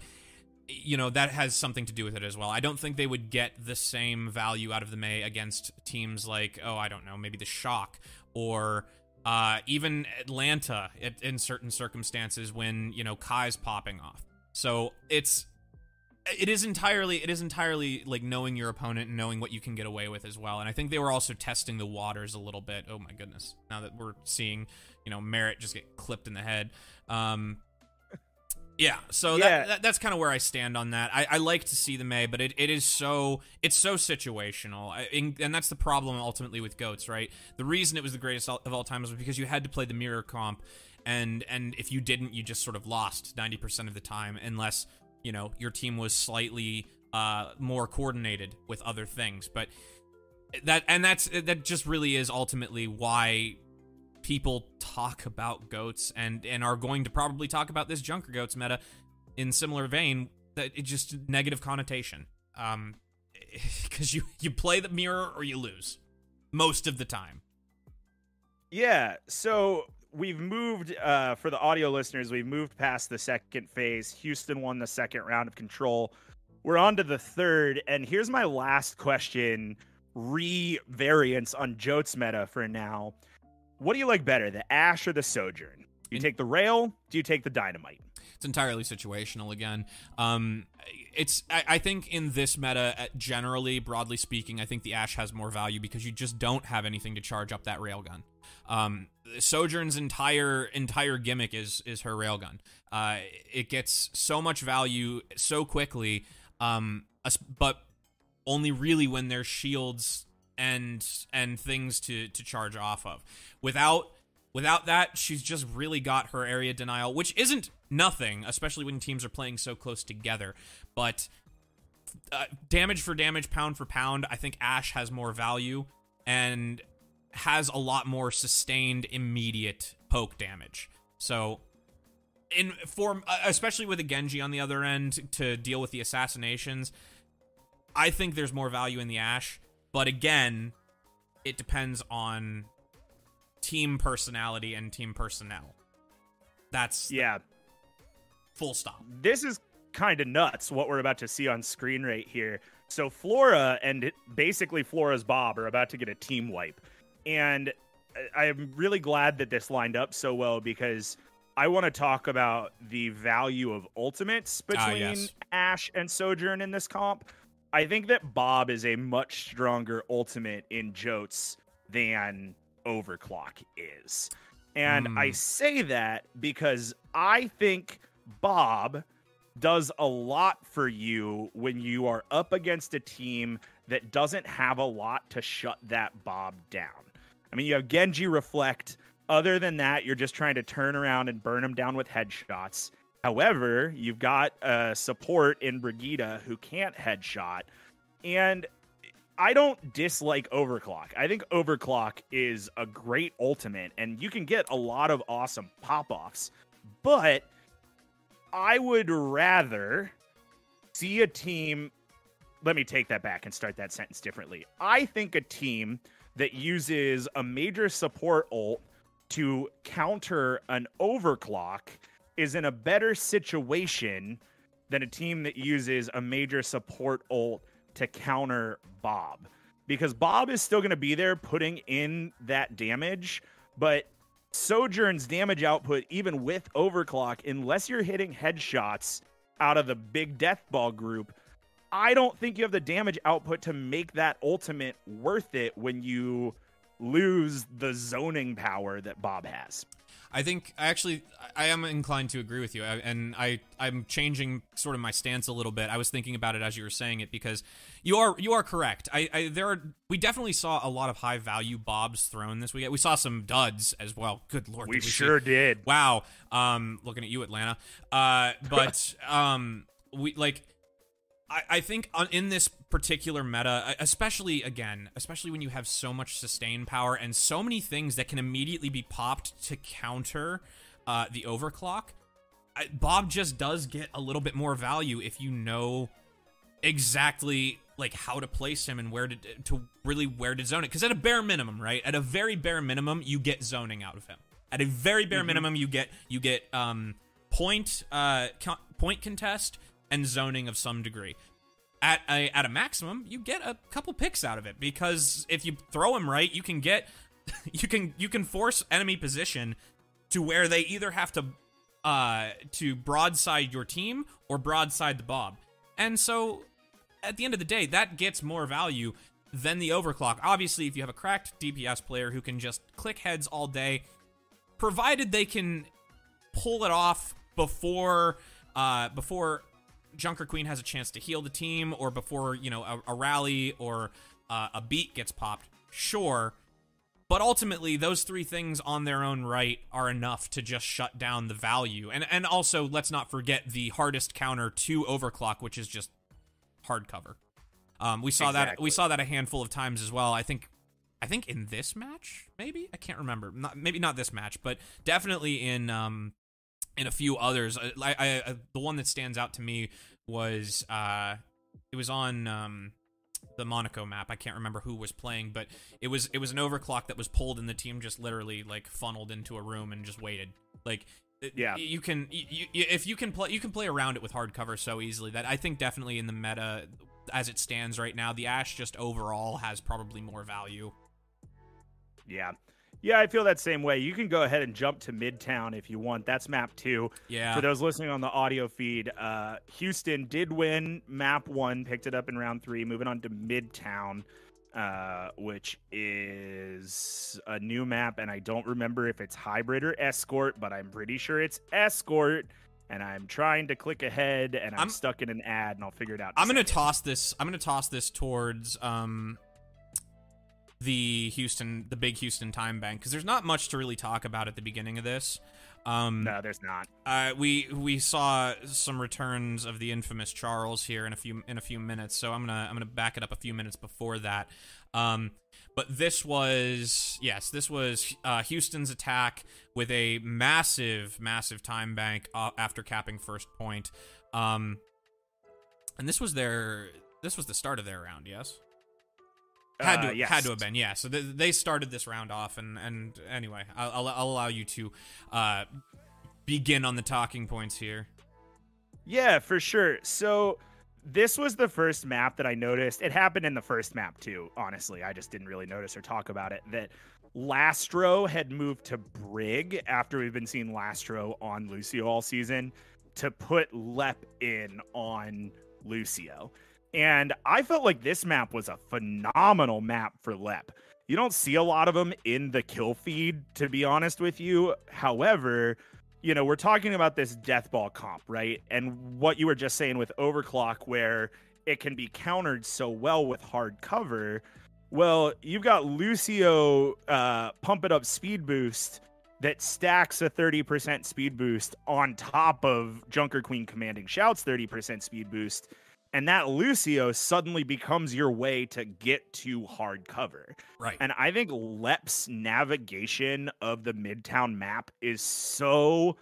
you know that has something to do with it as well. I don't think they would get the same value out of the Mei against teams like oh I don't know maybe the Shock or uh, even Atlanta in certain circumstances when you know Kai's popping off. So it's it is entirely it is entirely like knowing your opponent and knowing what you can get away with as well. And I think they were also testing the waters a little bit. Oh my goodness! Now that we're seeing you know Merritt just get clipped in the head. Um, yeah, so Yeah. That, that, that's kind of where I stand on that. I, I like to see the Mei, but it, it is so it's so situational, I, and that's the problem ultimately with goats, right? The reason it was the greatest of all time was because you had to play the mirror comp, and and if you didn't, you just sort of lost ninety percent of the time, unless you know your team was slightly uh, more coordinated with other things. But that and that's that just really is ultimately why people talk about goats and and are going to probably talk about this junker goats meta in similar vein that it just negative connotation um because you you play the mirror or you lose most of the time Yeah. So we've moved uh, for the audio listeners. We've moved past the second phase. Houston won the second round of control. We're on to the third, and here's my last question: re variants on Jotes meta for now. What do you like better, the Ash or the Sojourn? Do you take the rail? Do you take the dynamite? It's entirely situational again. Um, it's I, I think in this meta, uh, generally, broadly speaking, I think the Ash has more value because you just don't have anything to charge up that railgun. Um, Sojourn's entire entire gimmick is is her railgun. Uh, it gets so much value so quickly, um, but only really when there's shields and and things to to charge off of. Without without that, she's just really got her area denial, which isn't nothing, especially when teams are playing so close together. But uh, damage for damage, pound for pound, I think Ash has more value and has a lot more sustained, immediate poke damage. So, in form, uh, especially with a Genji on the other end to deal with the assassinations, I think there's more value in the Ash, but again, it depends on team personality and team personnel. That's Yeah, full stop. this is kind of nuts what we're about to see on screen right here. So Flora and basically Flora's Bob are about to get a team wipe. And I- I'm really glad that this lined up so well because I want to talk about the value of ultimates Ah, between yes. Ash and Sojourn in this comp. I think that Bob is a much stronger ultimate in Jotes than Overclock is. And I Hmm. say that because I think Bob does a lot for you when you are up against a team that doesn't have a lot to shut that Bob down. I mean, you have Genji Reflect. Other than that, you're just trying to turn around and burn him down with headshots. However, you've got uh, support in Brigitte who can't headshot. And I don't dislike Overclock. I think Overclock is a great ultimate, and you can get a lot of awesome pop offs. But I would rather see a team. Let me take that back and start that sentence differently. I think a team that uses a major support ult to counter an overclock is in a better situation than a team that uses a major support ult to counter Bob. Because Bob is still going to be there putting in that damage, but Sojourn's damage output, even with overclock, unless you're hitting headshots out of the big death ball group, I don't think you have the damage output to make that ultimate worth it when you lose the zoning power that Bob has. I think I actually I am inclined to agree with you, I, and I I'm changing sort of my stance a little bit. I was thinking about it as you were saying it because you are you are correct. I, I there are we definitely saw a lot of high value bobs thrown this week. We saw some duds as well. Good lord, We did see- sure did. Wow. Um, looking at you, Atlanta. Uh, but um, we like. I, I think on, in this particular meta, especially again, especially when you have so much sustain power and so many things that can immediately be popped to counter uh, the overclock, I, Bob just does get a little bit more value if you know exactly like how to place him and where to to really where to zone it. Because at a bare minimum, right? At a very bare minimum, you get zoning out of him. At a very bare minimum, you get you get um point uh co- point contest and zoning of some degree. At a at a maximum, you get a couple picks out of it because if you throw him right, you can get you can you can force enemy position to where they either have to uh to broadside your team or broadside the bob. And so at the end of the day, that gets more value than the overclock. Obviously, if you have a cracked DPS player who can just click heads all day, provided they can pull it off before uh before Junker Queen has a chance to heal the team or before, you know, a, a rally or uh, a beat gets popped. Sure, but ultimately, those three things on their own right are enough to just shut down the value. And and also, let's not forget the hardest counter to overclock, which is just hard cover. Um, we saw that we saw that a handful of times as well. I think I think in this match, maybe I can't remember. Not, maybe not this match, but definitely in um in a few others. I, I, I the one that stands out to me was uh it was on um the Monaco map. I can't remember who was playing, but it was it was an overclock that was pulled, and the team just literally like funneled into a room and just waited. Like, Yeah. you can you, you, if you can play you can play around it with hard cover so easily that I think definitely in the meta as it stands right now, the Ash just overall has probably more value. Yeah. Yeah, I feel that same way. You can go ahead and jump to Midtown if you want. That's map two. Yeah. For those listening on the audio feed, uh, Houston did win map one, picked it up in round three, moving on to Midtown, uh, which is a new map. And I don't remember if it's hybrid or escort, but I'm pretty sure it's escort. And I'm trying to click ahead and I'm, I'm- stuck in an ad and I'll figure it out. I'm gonna toss this. I'm gonna toss this towards um the Houston, the big Houston time bank because there's not much to really talk about at the beginning of this. Um, No, there's not. uh, we we saw some returns of the infamous Charles here in a few in a few minutes, so I'm gonna I'm gonna back it up a few minutes before that. Um, but this was yes, this was uh, Houston's attack with a massive massive time bank uh, after capping first point. Um, and this was their this was the start of their round, yes. Had Uh, to yes. had to have been, yeah. So th- they started this round off, and and anyway, I'll, I'll, I'll allow you to uh, begin on the talking points here. Yeah, for sure. So this was the first map that I noticed. It happened in the first map too, honestly. I just didn't really notice or talk about it. That Lastro had moved to Brig after we've been seeing Lastro on Lucio all season to put Lep in on Lucio. And I felt like this map was a phenomenal map for Lep. You don't see a lot of them in the kill feed, to be honest with you. However, you know, we're talking about this death ball comp, right? And what you were just saying with overclock, where it can be countered so well with hard cover. Well, you've got Lucio uh, pump it up speed boost that stacks a 30% speed boost on top of Junker Queen commanding shouts 30% speed boost. And that Lucio suddenly becomes your way to get to hard cover. Right. And I think Lep's navigation of the Midtown map is so,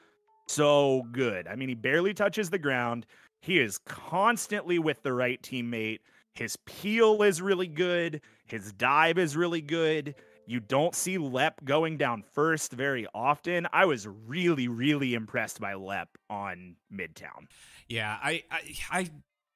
so good. I mean, he barely touches the ground. He is constantly with the right teammate. His peel is really good. His dive is really good. You don't see Lep going down first very often. I was really, really impressed by Lep on Midtown. Yeah, I, I I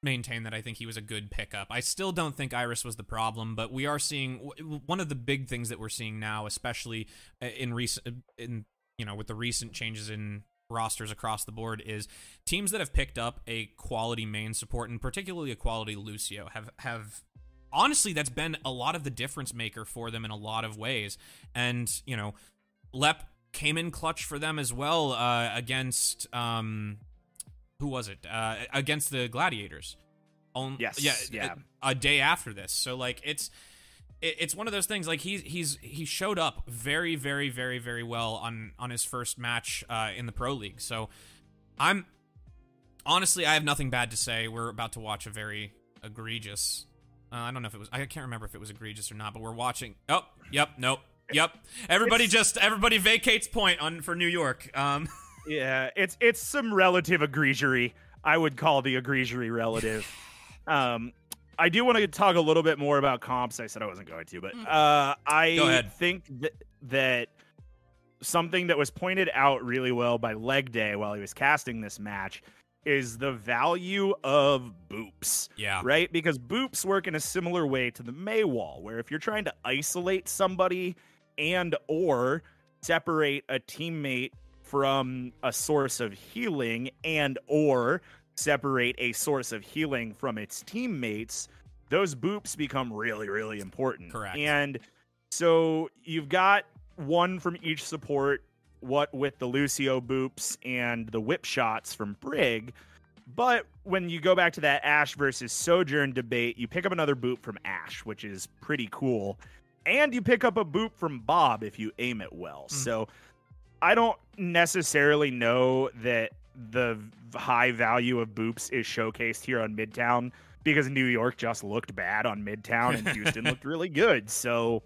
maintain that I think he was a good pickup. I still don't think Iris was the problem, but we are seeing one of the big things that we're seeing now, especially uh, in recent in you know with the recent changes in rosters across the board is teams that have picked up a quality main support and particularly a quality Lucio have have honestly that's been a lot of the difference maker for them in a lot of ways and you know Lep came in clutch for them as well uh, against um who was it? Uh, against the gladiators. On Yes, yeah, yeah. A, a day after this. So like it's it, it's one of those things like he's he's he showed up very very very very well on on his first match uh, in the pro league. So i'm honestly i have nothing bad to say. We're about to watch a very egregious uh, i don't know if it was i can't remember if it was egregious or not but we're watching oh yep nope yep. Everybody just everybody vacates point on for new york. Um Yeah, it's it's some relative egregery. I would call the egregery relative. um, I do want to talk a little bit more about comps. I said I wasn't going to, but uh, I think that that something that was pointed out really well by Leg Day while he was casting this match is the value of boops yeah right? Because boops work in a similar way to the Mei wall, where if you're trying to isolate somebody and or separate a teammate from a source of healing and or separate a source of healing from its teammates, those boops become really, really important. Correct. And so you've got one from each support, what with the Lucio boops and the whip shots from Brig. But when you go back to that Ash versus Sojourn debate, you pick up another boop from Ash, which is pretty cool. And you pick up a boop from Bob if you aim it well. Hmm. So I don't necessarily know that the high value of boops is showcased here on Midtown because New York just looked bad on Midtown and Houston looked really good. So,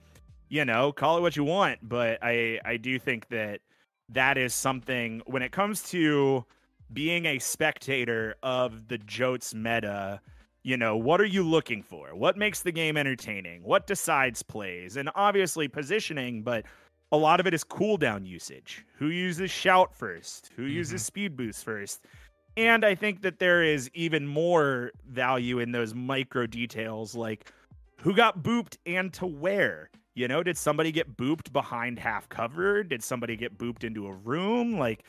you know, call it what you want, but I I do think that that is something when it comes to being a spectator of the Jotes meta, you know, what are you looking for? What makes the game entertaining? What decides plays? And obviously positioning, but a lot of it is cooldown usage. Who uses shout first? Who mm-hmm. uses speed boost first? And I think that there is even more value in those micro details like who got booped and to where. You know, did somebody get booped behind half cover? Did somebody get booped into a room? Like,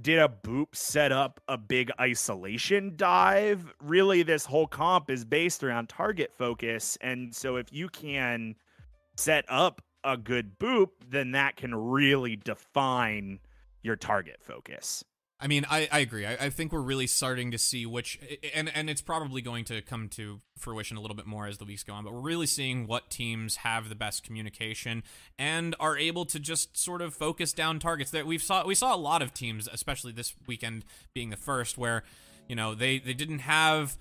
did a boop set up a big isolation dive? Really, this whole comp is based around target focus. And so, if you can set up a good boop, then that can really define your target focus. I mean, I, I agree. I, I think we're really starting to see which, and and it's probably going to come to fruition a little bit more as the weeks go on. But we're really seeing what teams have the best communication and are able to just sort of focus down targets. That we've saw we saw a lot of teams, especially this weekend being the first, where you know they they didn't have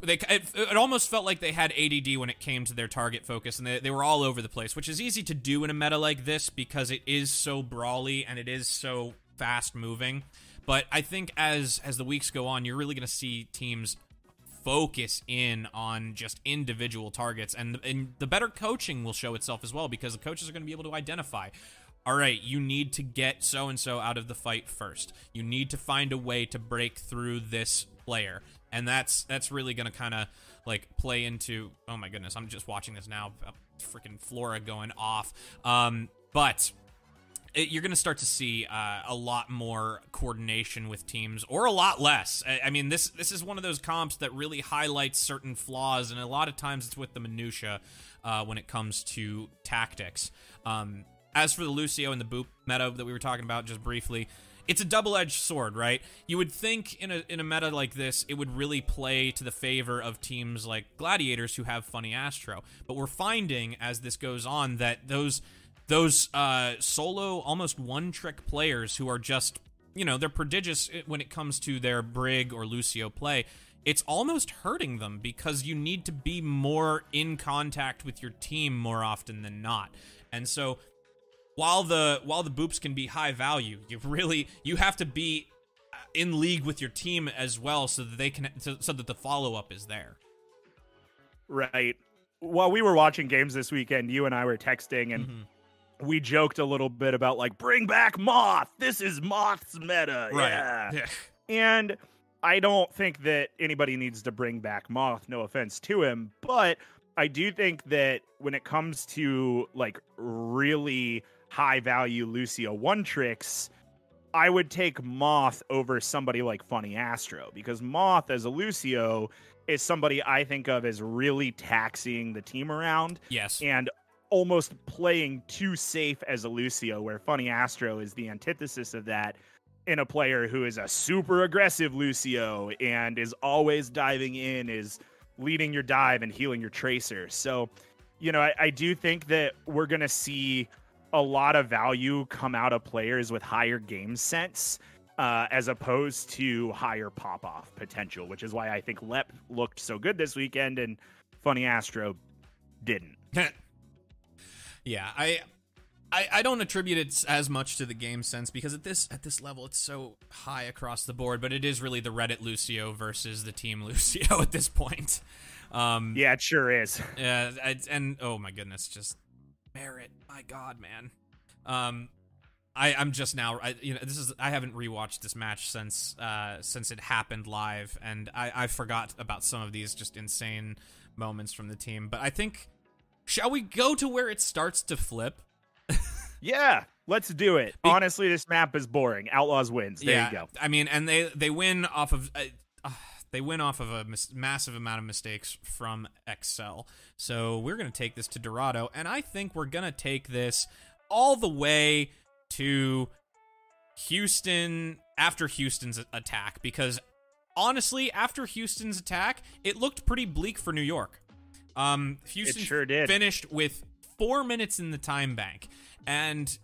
they it, it almost felt like they had ADD when it came to their target focus and they, they were all over the place which is easy to do in a meta like this because it is so brawly and it is so fast moving but I think as as the weeks go on you're really going to see teams focus in on just individual targets, and and the better coaching will show itself as well because the coaches are going to be able to identify. All right, you need to get so and so out of the fight first. You need to find a way to break through this player, and that's that's really to kind of like play into. Oh my goodness, I'm just watching this now. Freaking Flora going off. Um, but it, you're going to start to see uh, a lot more coordination with teams, or a lot less. I, I, mean, this this is one of those comps that really highlights certain flaws, and a lot of times it's with the minutia uh, when it comes to tactics. Um, as for the Lucio and the Boop meta that we were talking about just briefly, it's a double-edged sword, right? You would think in a in a meta like this, it would really play to the favor of teams like Gladiators who have Funny Astro. But we're finding as this goes on that those those uh, solo, almost one-trick players who are just you know they're prodigious when it comes to their Brig or Lucio play. It's almost hurting them because you need to be more in contact with your team more often than not. And so while the while the boops can be high value, you really you have to be in league with your team as well, so that they can so, so that the follow up is there. Right. While we were watching games this weekend, you and I were texting, and mm-hmm. we joked a little bit about like bring back Moth. This is Moth's meta. Right. Yeah. yeah. And I don't think that anybody needs to bring back Moth. No offense to him, but I do think that when it comes to like really high value Lucio one tricks, I would take Moth over somebody like Funny Astro because Moth as a Lucio is somebody I think of as really taxing the team around. Yes. And almost playing too safe as a Lucio, where Funny Astro is the antithesis of that in a player who is a super aggressive Lucio and is always diving in, is leading your dive and healing your tracer. So, you know, I, I do think that we're going to see a lot of value come out of players with higher game sense uh, as opposed to higher pop off potential, which is why I think Lep looked so good this weekend and Funny Astro didn't. yeah, I, I I don't attribute it as much to the game sense because at this at this level it's so high across the board, but it is really the Reddit Lucio versus the team Lucio at this point. Um, yeah, it sure is. Yeah, and oh my goodness, just Barret, my God, man. Um, I, I'm just now. I, you know, this is. I haven't rewatched this match since uh, since it happened live, and I, I forgot about some of these just insane moments from the team. But I think, shall we go to where it starts to flip? yeah, let's do it. Be- Honestly, this map is boring. Outlaws wins. There yeah, you go. I mean, and they they win off of. Uh, uh, they went off of a massive amount of mistakes from Excel. So we're going to take this to Dorado, and I think we're going to take this all the way to Houston after Houston's attack because honestly, after Houston's attack, it looked pretty bleak for New York. Um, Houston sure did. finished with four minutes in the time bank, and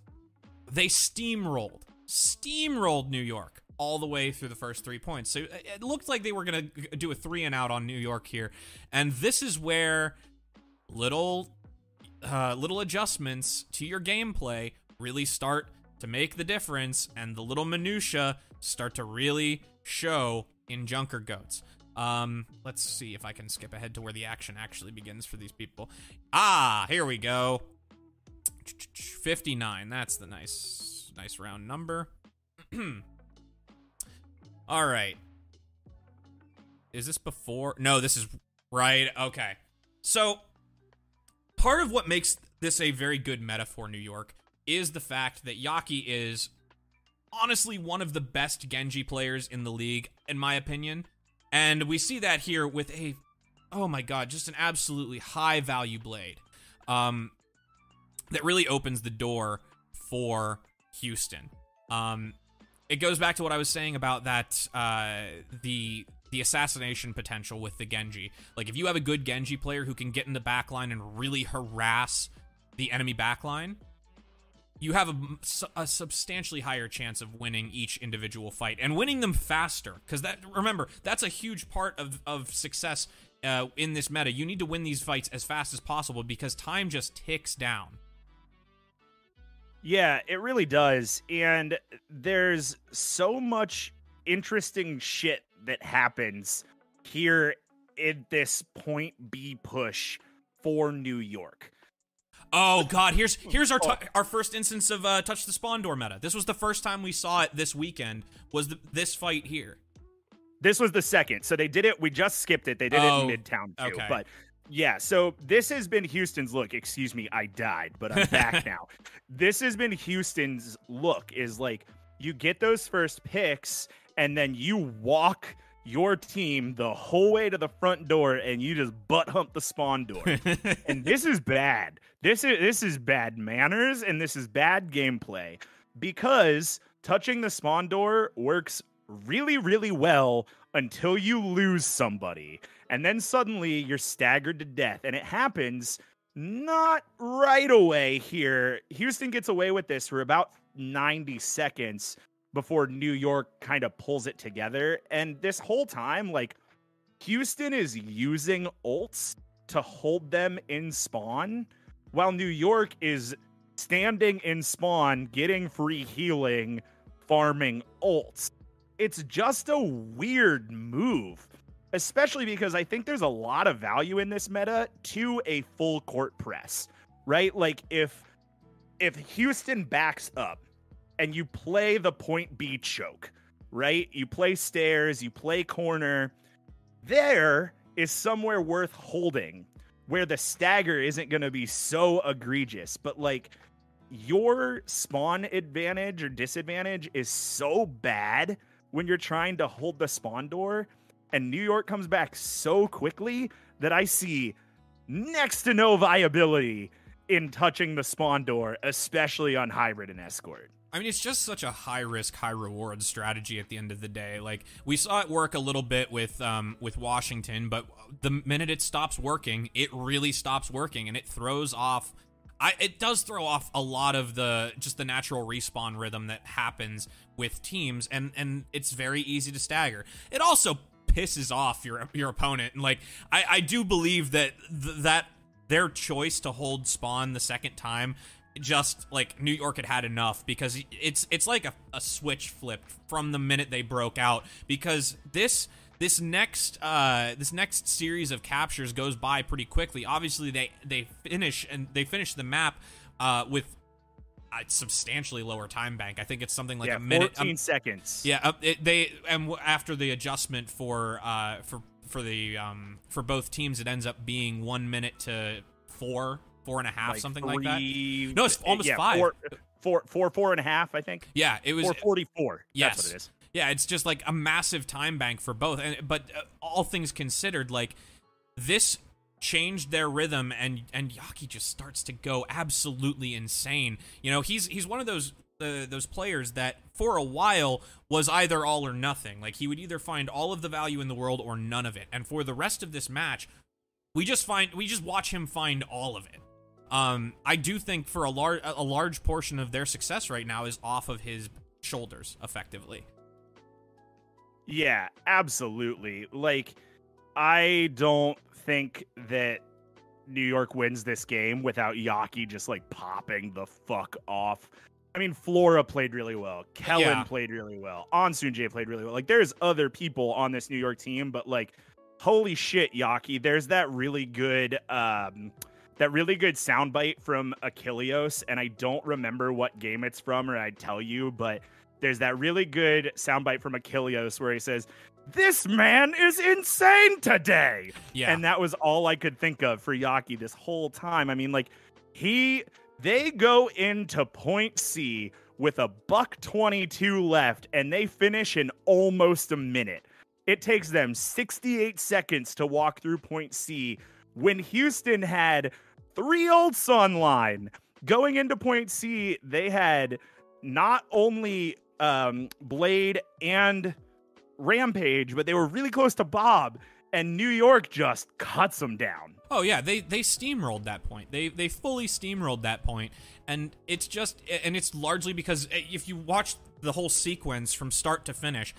they steamrolled, steamrolled New York all the way through the first three points. So it looked like they were going to do a three and out on New York here. And this is where little uh, little adjustments to your gameplay really start to make the difference and the little minutia start to really show in Junker Goats. Um, let's see if I can skip ahead to where the action actually begins for these people. Ah, here we go. 59. That's the nice nice round number. All right. Is this before? No, this is right. Okay. So, part of what makes this a very good metaphor, New York, is the fact that Yaki is honestly one of the best Genji players in the league, in my opinion. And we see that here with a, oh my god, just an absolutely high value blade um, that really opens the door for Houston. Um, it goes back to what I was saying about that uh, the the assassination potential with the Genji. Like if you have a good Genji player who can get in the backline and really harass the enemy backline, you have a, a, substantially higher chance of winning each individual fight and winning them faster. Because that remember that's a huge part of of success uh, in this meta. You need to win these fights as fast as possible because time just ticks down. Yeah, it really does. And there's so much interesting shit that happens here in this point B push for New York. Oh God! Here's here's our tu- our first instance of uh, touch the spawn door meta. This was the first time we saw it this weekend. Was the, this fight here? This was the second. So they did it. We just skipped it. They did it Oh, in Midtown too. okay. But yeah, so this has been Houston's look. Excuse me, I died, but I'm back now. This has been Houston's look is like you get those first picks and then you walk your team the whole way to the front door and you just butt hump the spawn door. and this is bad. This is this is bad manners and this is bad gameplay because touching the spawn door works really really well until you lose somebody and then suddenly you're staggered to death and it happens not right away here. Houston gets away with this for about 90 seconds before New York kind of pulls it together and this whole time like Houston is using ults to hold them in spawn while New York is standing in spawn, getting free healing, farming ults. It's just a weird move, especially because I think there's a lot of value in this meta to a full court press, right? Like if if Houston backs up and you play the point B choke, right? You play stairs, you play corner, there is somewhere worth holding where the stagger isn't going to be so egregious, but like your spawn advantage or disadvantage is so bad when you're trying to hold the spawn door, and New York comes back so quickly that I see next to no viability in touching the spawn door, especially on hybrid and escort. I mean, it's just such a high risk, high reward strategy at the end of the day. Like we saw it work a little bit with um, with Washington, but the minute it stops working, it really stops working, and it throws off. I, it does throw off a lot of the just the natural respawn rhythm that happens with teams, and and it's very easy to stagger. It also pisses off your your opponent, and like I, I do believe that th- that their choice to hold spawn the second time just like New York had had enough because it's it's like a, a switch flipped from the minute they broke out because this this next uh this next series of captures goes by pretty quickly obviously they they finish and they finish the map uh with a substantially lower time bank i think it's something like yeah, a minute 14 um, seconds. yeah, uh, it, they and w- after the adjustment for uh for for the um for both teams, it ends up being one minute to four, four and a half, something like that. No, it's almost yeah, five. Four, four, four, four and a half, I think. Yeah, it was. Four forty-four. Yes. That's what it is. Yeah, it's just like a massive time bank for both. And but uh, all things considered, like this changed their rhythm and and Yaki just starts to go absolutely insane. You know, he's he's one of those uh, those players that for a while was either all or nothing. Like he would either find all of the value in the world or none of it. And for the rest of this match, we just find we just watch him find all of it. Um, I do think for a large a large portion of their success right now is off of his shoulders, effectively. Yeah, absolutely. Like, I don't think that New York wins this game without Yaki just like popping the fuck off. I mean, Flora played really well. Kellen Yeah. played really well. Ansoonjae played really well. Like, there's other people on this New York team, but like, holy shit, Yaki, there's that really good, um, that really good soundbite from Achilleos, and I don't remember what game it's from, or I'd tell you, but there's that really good soundbite from Achilleos where he says, This man is insane today. Yeah. And that was all I could think of for Yaki this whole time. I mean, like, he they go into point C with a buck 22 left and they finish in almost a minute. It takes them 68 seconds to walk through point C when Houston had three old sun line. Going into point C, they had not only um, Blade and Rampage, but they were really close to Bob, and New York just cuts them down. Oh yeah, they they steamrolled that point. They they fully steamrolled that point, and it's just and it's largely because eh, if you watch the whole sequence from start to finish,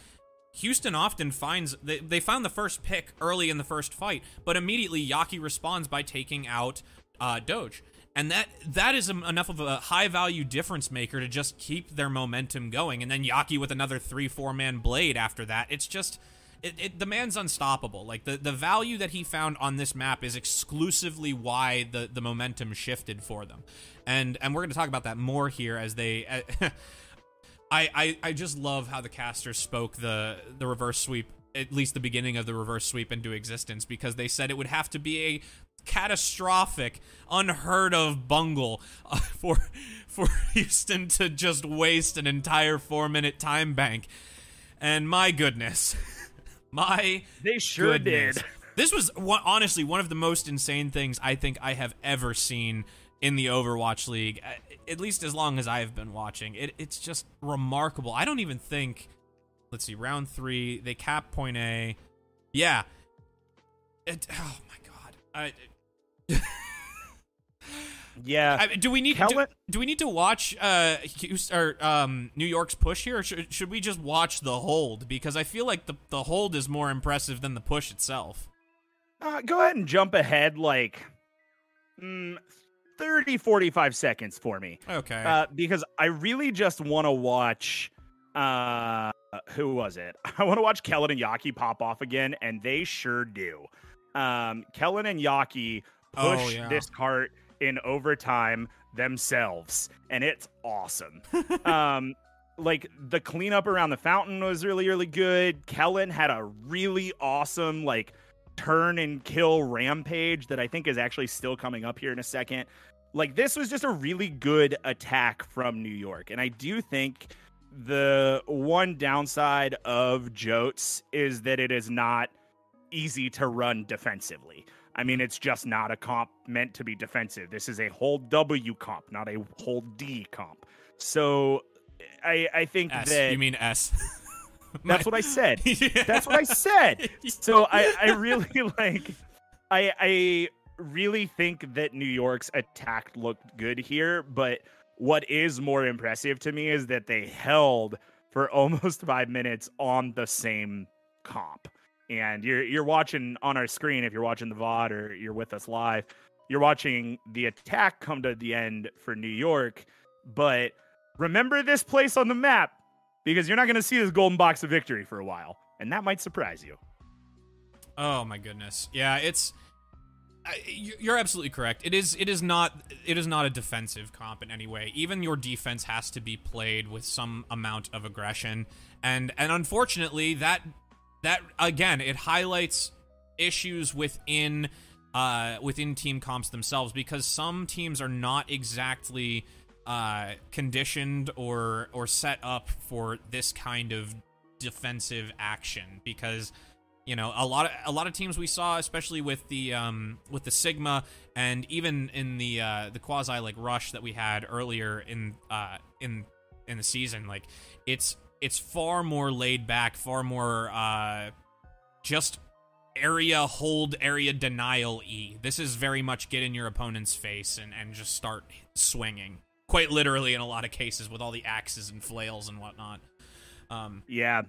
Houston often finds they they found the first pick early in the first fight, but immediately Yaki responds by taking out uh, Doge. And that that is enough of a high value difference maker to just keep their momentum going. And then Yaki with another three four man blade after that. It's just it, it, the man's unstoppable. Like the the value that he found on this map is exclusively why the the momentum shifted for them, and and we're going to talk about that more here as they. I, I I just love how the casters spoke the the reverse sweep at least the beginning of the reverse sweep into existence because they said it would have to be a catastrophic, unheard of bungle uh, for for Houston to just waste an entire four minute time bank. And my goodness, my They sure goodness. did. This was one, honestly one of the most insane things I think I have ever seen in the Overwatch League, at least as long as I've been watching. It, it's just remarkable. I don't even think. Let's see, round three, they cap point A. Yeah. It, oh my. I, Yeah. I, do we need do, do we need to watch uh or um New York's push here, or should, should we just watch the hold? Because I feel like the the hold is more impressive than the push itself. Uh, go ahead and jump ahead like mm, 30, 45 seconds for me. Okay. Uh, because I really just want to watch. Uh, who was it? I want to watch Kellen and Yaki pop off again, and they sure do. Um, Kellen and Yaki Oh, push yeah. this cart in overtime themselves, and it's awesome. um, like the cleanup around the fountain was really, really good. Kellen had a really awesome like turn and kill rampage that I think is actually still coming up here in a second. Like this was just a really good attack from New York, and I do think the one downside of Jotes is that it is not easy to run defensively. I mean, it's just not a comp meant to be defensive. This is a whole W comp, not a whole D comp. So I I think S. that You mean S? that's what I said. That's what I said. So I, I really like I I really think that New York's attack looked good here, but what is more impressive to me is that they held for almost five minutes on the same comp. And you're you're watching on our screen if you're watching the VOD or you're with us live, you're watching the attack come to the end for New York. But remember this place on the map because you're not going to see this golden box of victory for a while, and that might surprise you. Oh my goodness. Yeah, it's you're absolutely correct. It is it is not it is not a defensive comp in any way. Even your defense has to be played with some amount of aggression. And and unfortunately that that again, it highlights issues within uh within team comps themselves because some teams are not exactly uh conditioned or or set up for this kind of defensive action because you know a lot of a lot of teams we saw especially with the um with the sigma and even in the uh the quasi like rush that we had earlier in uh in in the season like it's it's far more laid back far more uh just area hold area denial e this is very much get in your opponent's face and and just start swinging. Quite literally in a lot of cases with all the axes and flails and whatnot. Um Yeah,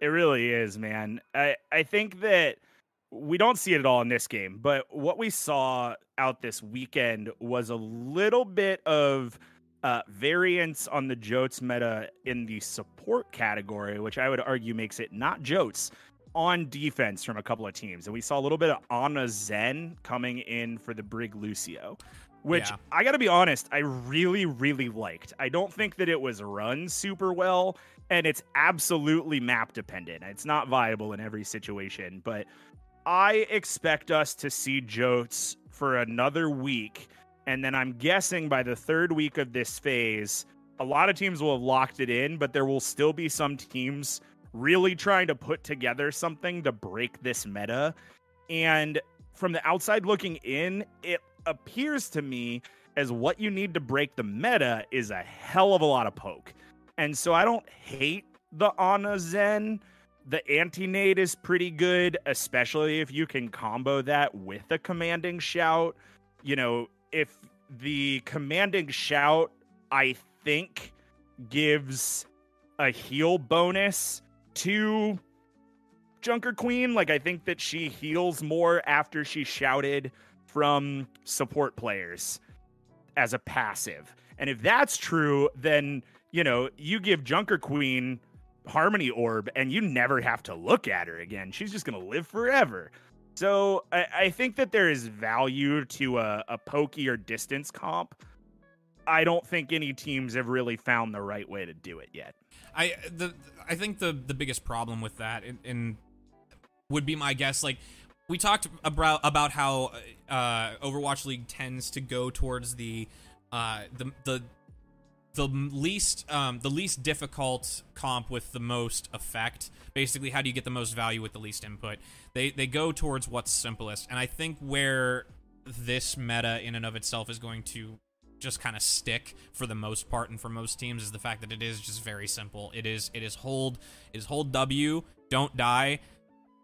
it really is, man. I I think that we don't see it at all in this game, but what we saw out this weekend was a little bit of uh, variance on the Jotes meta in the support category, which I would argue makes it not Jotes on defense from a couple of teams. And we saw a little bit of Ana Zen coming in for the Brig Lucio, which Yeah. I got to be honest, I really, really liked. I don't think that it was run super well, and it's absolutely map dependent. It's not viable in every situation, but I expect us to see Jotes for another week. And then I'm guessing by the third week of this phase, a lot of teams will have locked it in, but there will still be some teams really trying to put together something to break this meta. And from the outside looking in, it appears to me as what you need to break the meta is a hell of a lot of poke. And so I don't hate the Ana Zen. The anti nade is pretty good, especially if you can combo that with a commanding shout. You know, if the commanding shout, I think, gives a heal bonus to Junker Queen. Like, I think that she heals more after she shouted from support players as a passive. And if that's true, then, you know, you give Junker Queen Harmony Orb, and you never have to look at her again. She's just gonna live forever. So I, I think that there is value to a, a pokey or distance comp. I don't think any teams have really found the right way to do it yet. I the I think the the biggest problem with that in would be my guess. Like we talked about about how uh, Overwatch League tends to go towards the uh, the the the least um, the least difficult comp with the most effect. Basically, how do you get the most value with the least input? They they go towards what's simplest, and I think where this meta in and of itself is going to just kind of stick for the most part and for most teams is the fact that it is just very simple. It is it is hold is hold W, don't die,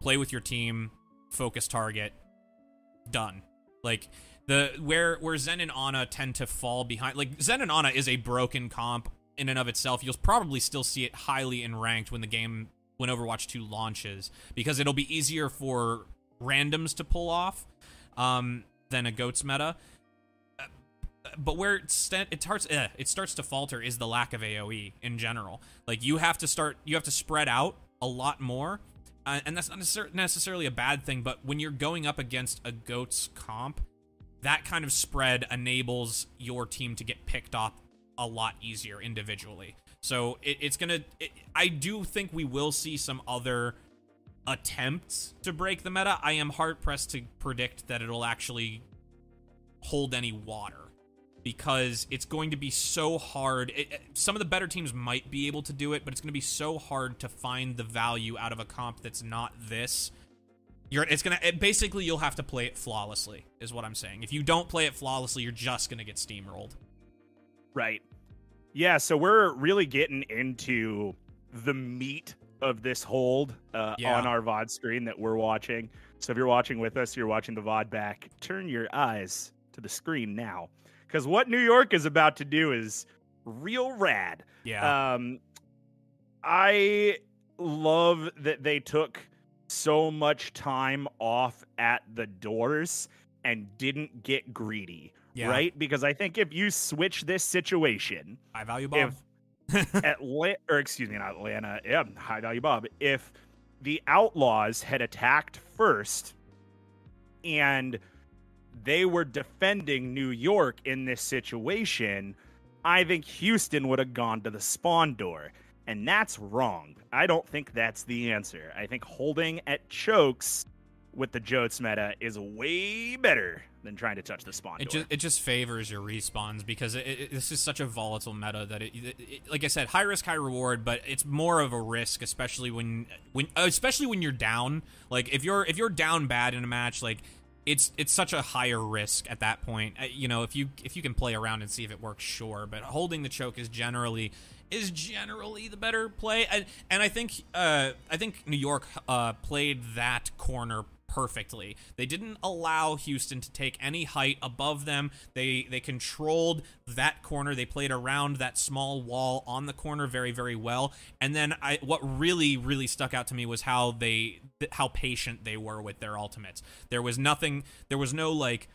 play with your team, focus target, done. Like the where where Zen and Ana tend to fall behind. Like Zen and Ana is a broken comp in and of itself. You'll probably still see it highly in ranked when the game when Overwatch 2 launches because it'll be easier for randoms to pull off um, than a goats meta. Uh, but where it, st- it starts eh, it starts to falter is the lack of AoE in general. Like you have to start you have to spread out a lot more uh, and that's not necessarily a bad thing, but when you're going up against a GOATS comp, that kind of spread enables your team to get picked off a lot easier individually. So it, it's gonna. It, I do think we will see some other attempts to break the meta. I am hard pressed to predict that it'll actually hold any water because it's going to be so hard. It, some of the better teams might be able to do it, but it's going to be so hard to find the value out of a comp that's not this. You're, it's gonna it, basically you'll have to play it flawlessly, is what I'm saying. If you don't play it flawlessly, you're just gonna get steamrolled. Right. Yeah. So we're really getting into the meat of this hold uh, yeah. on our VOD screen that we're watching. So if you're watching with us, you're watching the VOD back. Turn your eyes to the screen now because what New York is about to do is real rad. Yeah. Um, I love that they took so much time off at the doors and didn't get greedy. Yeah. Right? Because I think if you switch this situation, high value Bob. If Atlanta, or excuse me, not Atlanta, yeah, high value Bob. If the Outlaws had attacked first and they were defending New York in this situation, I think Houston would have gone to the spawn door. And that's wrong. I don't think that's the answer. I think holding at chokes with the Jotes meta is way better than trying to touch the spawn it door. Just, it just favors your respawns because it, it, this is such a volatile meta that it, like I said, high risk, high reward, but it's more of a risk, especially when when especially when you're down. Like if you're if you're down bad in a match, like it's it's such a higher risk at that point. Uh, you know, if you if you can play around and see if it works, sure. But holding the choke is generally is generally the better play, and and I think uh, I think New York uh, played that corner perfectly. They didn't allow Houston to take any height above them. They they controlled that corner. They played around that small wall on the corner very very well. And then I what really really stuck out to me was how they how patient they were with their ultimates. There was nothing there was no like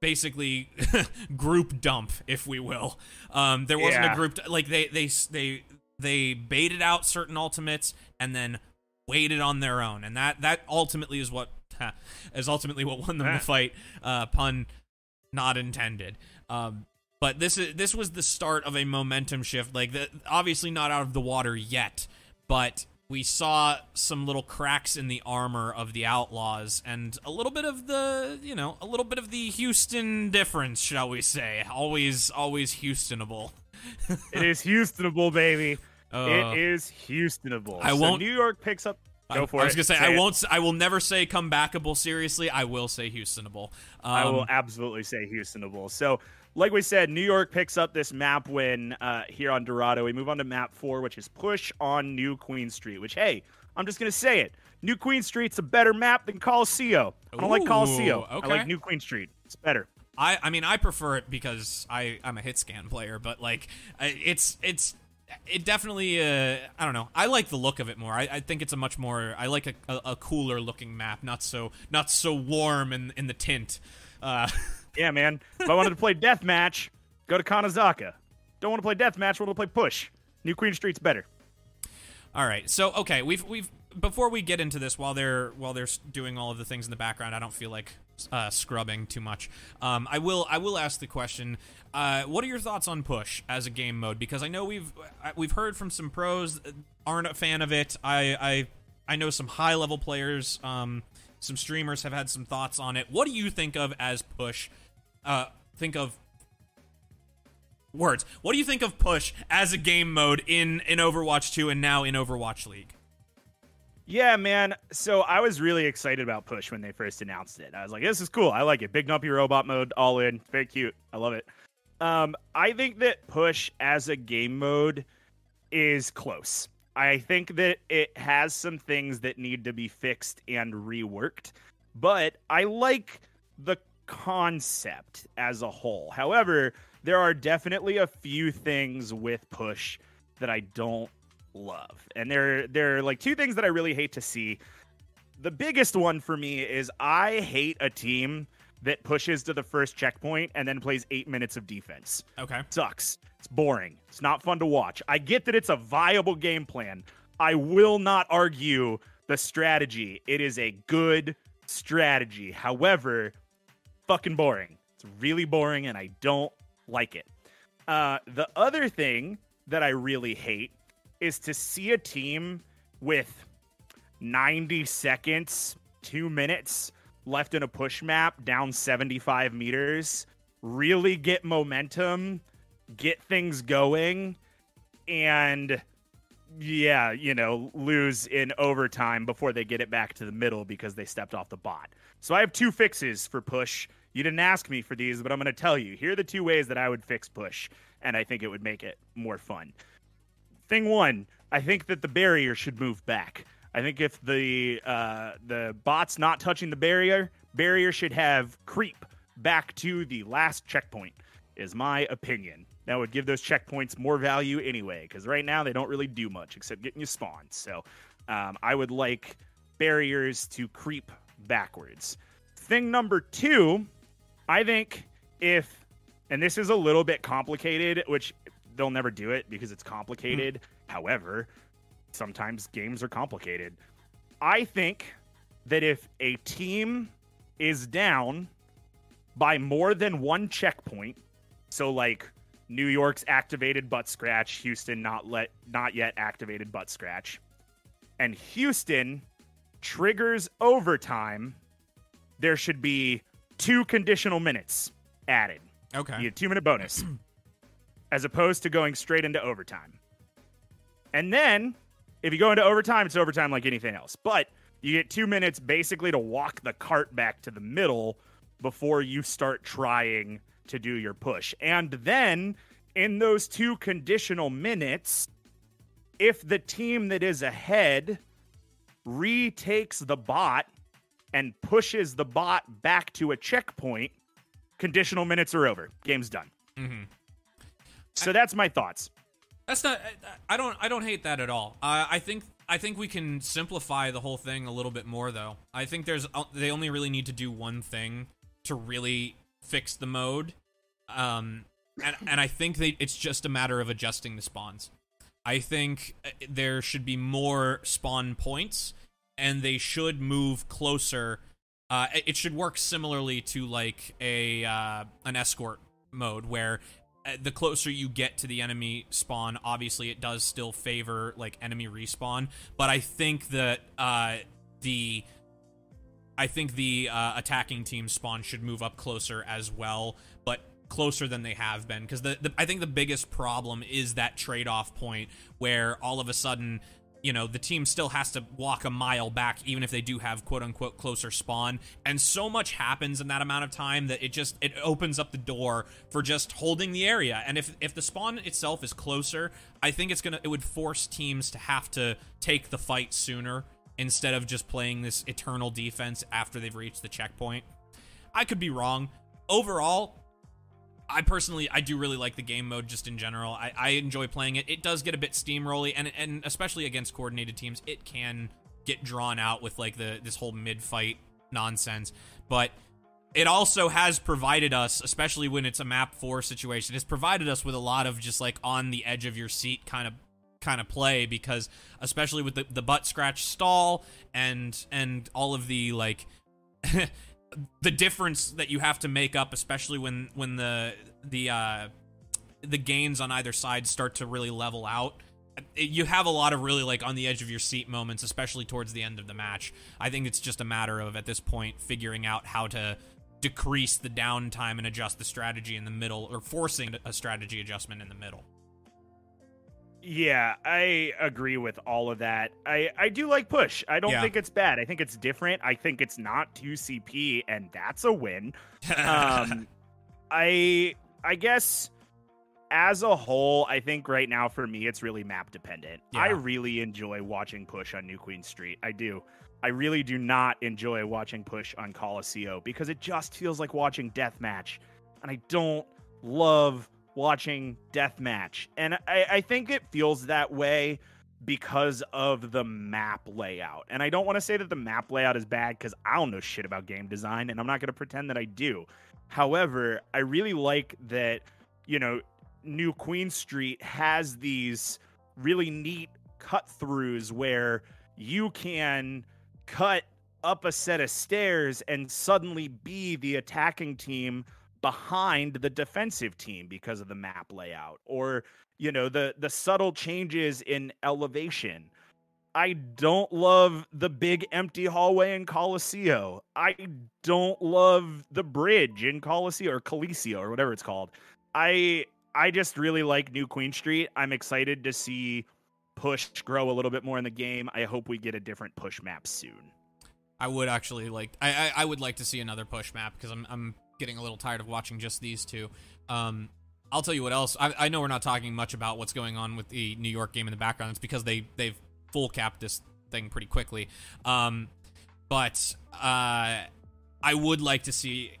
basically group dump if we will. Um there wasn't yeah. a group like they they they they baited out certain ultimates and then waited on their own, and that that ultimately is what is ultimately what won them the fight. Uh, pun not intended. Um, but this is this was the start of a momentum shift. Like the, obviously not out of the water yet, but we saw some little cracks in the armor of the outlaws and a little bit of the you know a little bit of the houston difference shall we say always always houstonable it is houstonable baby uh, it is Houstonable. I so won't. New York picks up. Go I, for I was gonna say, say I it. won't. I will never say comebackable. Seriously, I will say Houstonable. Um, I will absolutely say Houstonable. So, like we said, New York picks up this map win uh, here on Dorado. We move on to map four, which is push on New Queen Street. Which, hey, I'm just gonna say it. New Queen Street's a better map than Colosseo. I don't Ooh, like Colosseo. Okay. I like New Queen Street. It's better. I, I mean, I prefer it because I, I'm a hit scan player, but like, it's it's it definitely uh, i don't know i like the look of it more i, I think it's a much more i like a, a, a, cooler looking map not so not so warm in, in the tint uh, yeah man if i wanted to play deathmatch go to Kanezaka. don't want to play deathmatch want to play push new queen street's better All right. So okay, we've we've before we get into this, while they're while they're doing all of the things in the background, I don't feel like uh, scrubbing too much. Um, I will I will ask the question. Uh, what are your thoughts on push as a game mode? Because I know we've uh, we've heard from some pros aren't a fan of it. I I I know some high level players. Um, some streamers have had some thoughts on it. What do you think of as push? Uh, think of words. What do you think of push as a game mode in in Overwatch 2 and now in Overwatch League? Yeah, man. So I was really excited about Push when they first announced it. I was like, this is cool. I like it. Big Numpy robot mode, all in. Very cute. I love it. Um, I think that Push as a game mode is close. I think that it has some things that need to be fixed and reworked, but I like the concept as a whole. However, there are definitely a few things with Push that I don't love. And there there are like two things that I really hate to see. The biggest one for me is I hate a team that pushes to the first checkpoint and then plays 8 minutes of defense. Okay. Sucks. It's boring. It's not fun to watch. I get that it's a viable game plan. I will not argue the strategy. It is a good strategy. However, fucking boring. It's really boring and I don't like it. Uh, the other thing that I really hate is to see a team with 90 seconds, two minutes left in a push map down 75 meters, really get momentum, get things going, and yeah, you know, lose in overtime before they get it back to the middle because they stepped off the bot. So I have two fixes for push. You didn't ask me for these, but I'm going to tell you. Here are the two ways that I would fix push, and I think it would make it more fun. Thing one, I think that the barrier should move back. I think if the uh, the bot's not touching the barrier, barrier should have creep back to the last checkpoint. Is my opinion. That would give those checkpoints more value anyway, because right now they don't really do much except getting you spawned. So um, I would like barriers to creep backwards. Thing number two, I think if, and this is a little bit complicated, which they'll never do it because it's complicated. Hmm. However, sometimes games are complicated. I think that if a team is down by more than one checkpoint, so like New York's activated butt scratch, Houston not let not yet activated butt scratch, and Houston triggers overtime, there should be two conditional minutes added. Okay. You get a two minute bonus, as opposed to going straight into overtime. And then, if you go into overtime, it's overtime like anything else. But you get two minutes basically to walk the cart back to the middle before you start trying to do your push. And then, in those two conditional minutes, if the team that is ahead retakes the bot and pushes the bot back to a checkpoint, conditional minutes are over. Game's done. Mm-hmm. So that's my thoughts. That's not. I- I don't. I don't hate that at all. Uh, I think. I think we can simplify the whole thing a little bit more, though. I think there's. uh, They only really need to do one thing to really fix the mode, um, and and I think they. It's just a matter of adjusting the spawns. I think uh, there should be more spawn points, and they should move closer. Uh, it- should work similarly to like a uh, an escort mode where uh, the closer you get to the enemy spawn, obviously it does still favor like enemy respawn. But I think that uh, the I think the uh, attacking team spawn should move up closer as well, but closer than they have been. Because the, the I think the biggest problem is that trade-off point where all of a sudden you know the team still has to walk a mile back even if they do have quote unquote closer spawn. And so much happens in that amount of time that it just it opens up the door for just holding the area. And if if the spawn itself is closer i think it's gonna it would force teams to have to take the fight sooner instead of just playing this eternal defense after they've reached the checkpoint. I could be wrong. Overall I personally, I do really like the game mode just in general. I, I enjoy playing it. It does get a bit steamrolly, and and especially against coordinated teams, it can get drawn out with like the this whole mid fight nonsense. But it also has provided us, especially when it's a map four situation, it's provided us with a lot of just like on the edge of your seat kind of kind of play because especially with the, the butt scratch stall and and all of the like the difference that you have to make up especially when when the the uh the gains on either side start to really level out you have a lot of really like on the edge of your seat moments especially towards the end of the match. I think it's just a matter of at this point figuring out how to decrease the downtime and adjust the strategy in the middle or forcing a strategy adjustment in the middle Yeah, I agree with all of that. I, I do like push. I don't Yeah. think it's bad. I think it's different. I think it's not 2CP, and that's a win. um, I I guess as a whole, I think right now for me it's really map dependent. I really enjoy watching push on New Queen Street. I do. I really do not enjoy watching push on Coliseum because it just feels like watching deathmatch, and I don't love watching deathmatch. And I, I think it feels that way because of the map layout. And I don't want to say that the map layout is bad because I don't know shit about game design, and I'm not going to pretend that I do. However, I really like that, you know, New Queen Street has these really neat cut throughs where you can cut up a set of stairs and suddenly be the attacking team behind the defensive team because of the map layout or you know the the subtle changes in elevation I don't love the big empty hallway in Coliseo. I don't love the bridge in Coliseo or Coliseo or whatever it's called. I I just really like New Queen Street. I'm excited to see push grow a little bit more in the game. I hope we get a different push map soon. I would actually like I, I I would like to see another push map because I'm I'm getting a little tired of watching just these two. Um, I'll tell you what else. I, I know we're not talking much about what's going on with the New York game in the background. It's because they they've full capped this thing pretty quickly. Um, but uh, I would like to see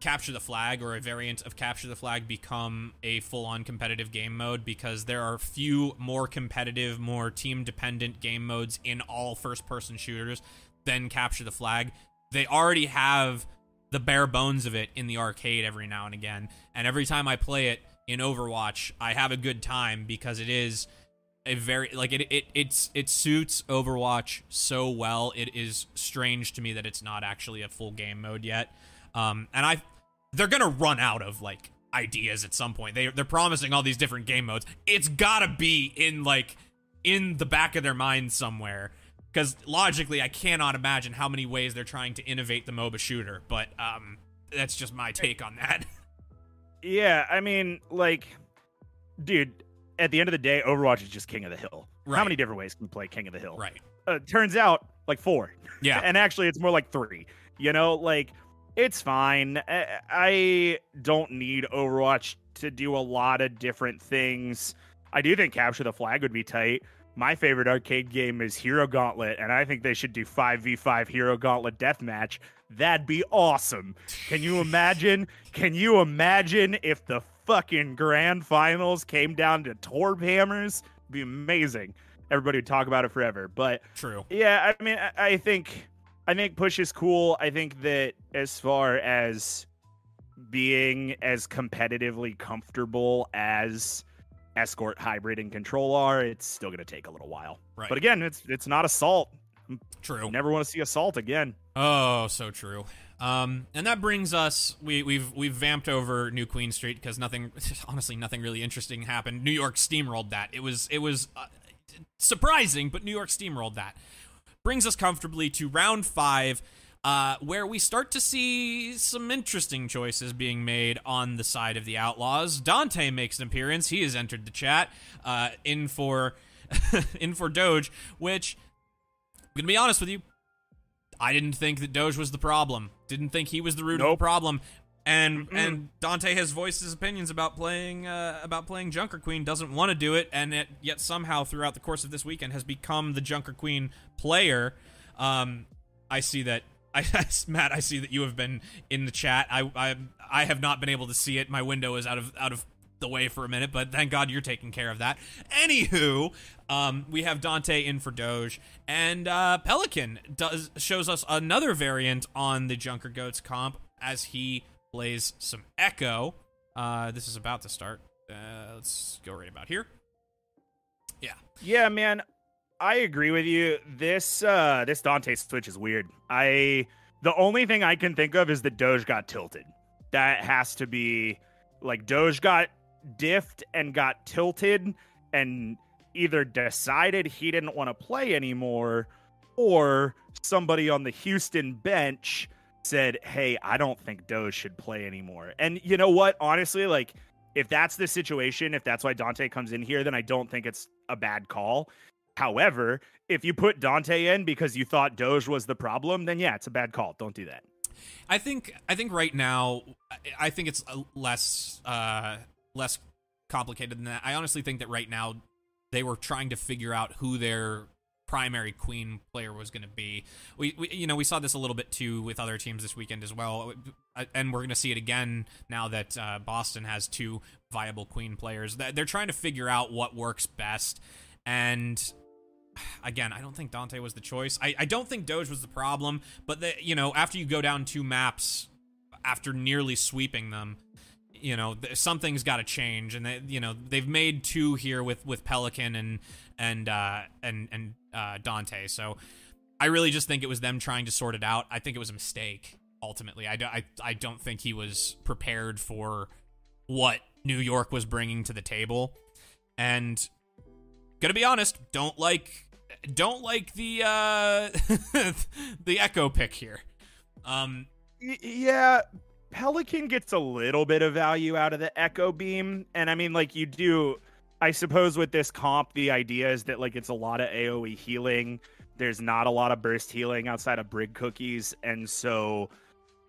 capture the flag or a variant of capture the flag become a full-on competitive game mode because there are few more competitive more team dependent game modes in all first person shooters than capture the flag they already have the bare bones of it in the arcade every now and again and every time i play it in overwatch i have a good time because it is a very like it it it's it suits overwatch so well it is strange to me that it's not actually a full game mode yet um and i they're gonna run out of like ideas at some point. They they're promising all these different game modes. It's gotta be in like in the back of their mind somewhere. Because logically, I cannot imagine how many ways they're trying to innovate the MOBA shooter. But um, that's just my take on that. Yeah, I mean, like, dude, at the end of the day, Overwatch is just King of the Hill. Right. How many different ways can you play King of the Hill? right? Uh, turns out, like four. Yeah. and actually, it's more like three. You know, like it's fine. I, I don't need Overwatch to do a lot of different things. I do think Capture the Flag would be tight. My favorite arcade game is Hero Gauntlet, and I think they should do 5v5 Hero Gauntlet deathmatch. That'd be awesome. Can you imagine? Can you imagine if the fucking grand finals came down to Torb hammers? It'd be amazing. Everybody would talk about it forever. But True. yeah, I mean, I, I think, I think push is cool. I think that as far as being as competitively comfortable as escort, hybrid, and control are, it's still going to take a little while. Right. But again, it's it's not assault. True. Never want to see assault again. Oh, so true. Um, and that brings us we we've we've vamped over New Queen Street because nothing, honestly, nothing really interesting happened. New York steamrolled that. It was it was uh, surprising, but New York steamrolled that. Brings us comfortably to round five, uh, where we start to see some interesting choices being made on the side of the Outlaws. Dante makes an appearance. He has entered the chat uh, in for in for Doge, which I'm gonna be honest with you, I didn't think that Doge was the problem. Didn't think he was the root of the Nope. problem. And and Dante has voiced his opinions about playing uh, about playing Junker Queen. Doesn't want to do it, and it, yet somehow throughout the course of this weekend has become the Junker Queen player. Um, I see that. I, Matt, I see that you have been in the chat. I, I I have not been able to see it. My window is out of out of the way for a minute, but thank God you're taking care of that. Anywho, um, we have Dante in for Doge, and uh, Pelican does shows us another variant on the Junker Goats comp as he plays some Echo. Uh, this is about to start. Uh, let's go right about here. Yeah. Yeah, man. I agree with you. This uh this Dante switch is weird. I the only thing I can think of is that Doge got tilted. That has to be like Doge got diffed and got tilted and either decided he didn't want to play anymore or somebody on the Houston bench said, "Hey, I don't think Doge should play anymore." And you know what? Honestly, like if that's the situation, if that's why Dante comes in here, then I don't think it's a bad call. However, if you put Dante in because you thought Doge was the problem, then yeah, it's a bad call. Don't do that. I think I think right now I think it's less uh less complicated than that. I honestly think that right now they were trying to figure out who their primary queen player was going to be. We, we, you know, we saw this a little bit too with other teams this weekend as well, uh, and we're going to see it again now that uh, Boston has two viable queen players. They're trying to figure out what works best, and again, I don't think Dante was the choice. I, I don't think Doge was the problem, but the, you know, after you go down two maps, after nearly sweeping them, you know something's got to change and they you know they've made two here with with pelican and and uh and and uh dante. So i really just think it was them trying to sort it out. I think it was a mistake ultimately. I, do, I, I don't think he was prepared for what new york was bringing to the table. And gonna be honest don't like don't like the uh the echo pick here um yeah Pelican gets a little bit of value out of the Echo Beam. And I mean, like, you do, I suppose, with this comp, the idea is that, like, it's a lot of AoE healing. There's not a lot of burst healing outside of Brig Cookies. And so,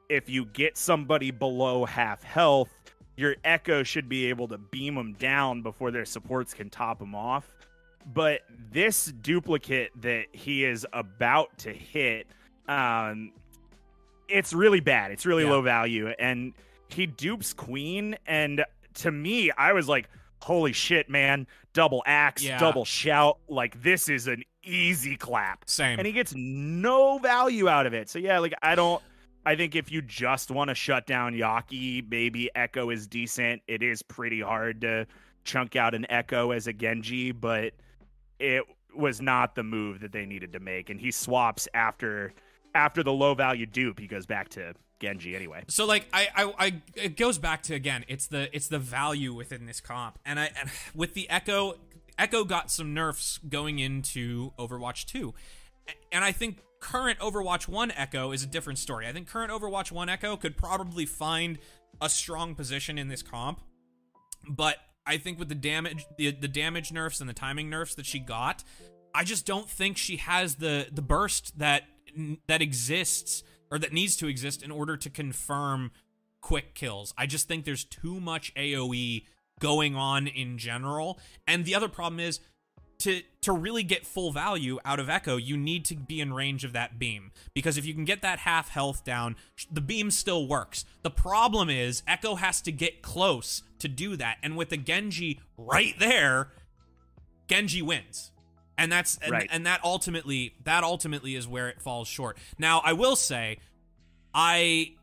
if you get somebody below half health, your Echo should be able to beam them down before their supports can top them off. But this duplicate that he is about to hit, um, it's really bad. It's really yeah. low value. And he dupes Queen. And to me, I was like, holy shit, man. Double axe, yeah. double shout. Like, this is an easy clap. Same. And he gets no value out of it. So, yeah, like, I don't. I think if you just want to shut down Yaki, maybe Echo is decent. It is pretty hard to chunk out an Echo as a Genji, but it was not the move that they needed to make. And he swaps after after the low value dupe, he goes back to Genji anyway. So like I, I, I it goes back to again, it's the it's the value within this comp, and I and with the Echo, Echo got some nerfs going into Overwatch two, and I think current Overwatch one Echo is a different story. I think current Overwatch one Echo could probably find a strong position in this comp, but I think with the damage the the damage nerfs and the timing nerfs that she got, I just don't think she has the the burst that that exists or that needs to exist in order to confirm quick kills. I just think there's too much AoE going on in general. And the other problem is to to really get full value out of Echo, you need to be in range of that beam because if you can get that half health down, the beam still works. The problem is Echo has to get close to do that, and with the Genji right there, Genji wins and that's and, right. and that ultimately that ultimately is where it falls short. Now, I will say, I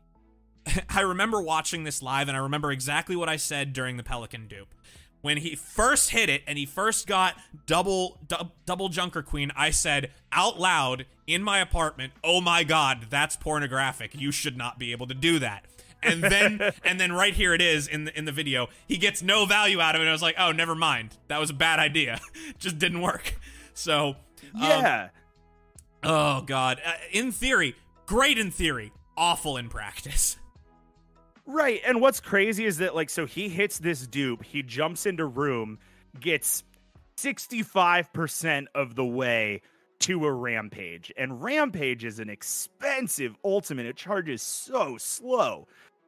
I remember watching this live, and I remember exactly what I said during the Pelican dupe. When he first hit it and he first got double du- double Junker Queen, I said out loud in my apartment, "Oh my god, that's pornographic. You should not be able to do that." and then and then right here it is in the in the video. He gets no value out of it. I was like, oh, never mind. That was a bad idea. Just didn't work. So um, yeah. Um, oh god. Uh, in theory, great in theory, awful in practice. Right. And what's crazy is that like so he hits this dupe, he jumps into room, gets 65% of the way to a rampage. And rampage is an expensive ultimate. It charges so slow.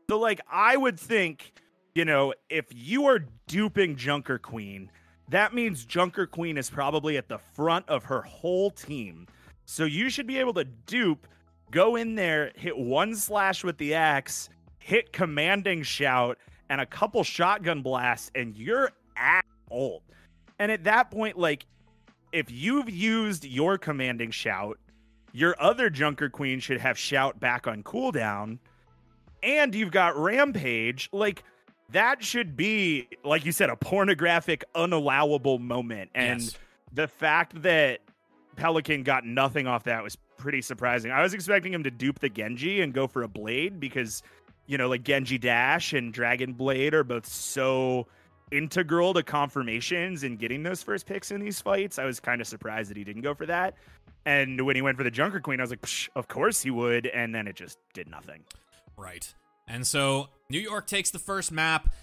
So like I would think, you know, if you are duping Junker Queen, that means Junker Queen is probably at the front of her whole team. So you should be able to dupe, go in there, hit one slash with the axe, hit commanding shout, and a couple shotgun blasts, and you're at ult. And at that point, like, if you've used your commanding shout, your other Junker Queen should have shout back on cooldown, and you've got Rampage. Like, that should be like you said a pornographic unallowable moment and yes. The fact that Pelican got nothing off that was pretty surprising. I was expecting him to dupe the Genji and go for a blade because, you know, like Genji Dash and Dragon Blade are both so integral to confirmations and getting those first picks in these fights. I was kind of surprised that he didn't go for that. And when he went for the Junker Queen, I was like, of course he would. And then it just did nothing. Right. And so New York takes the first map.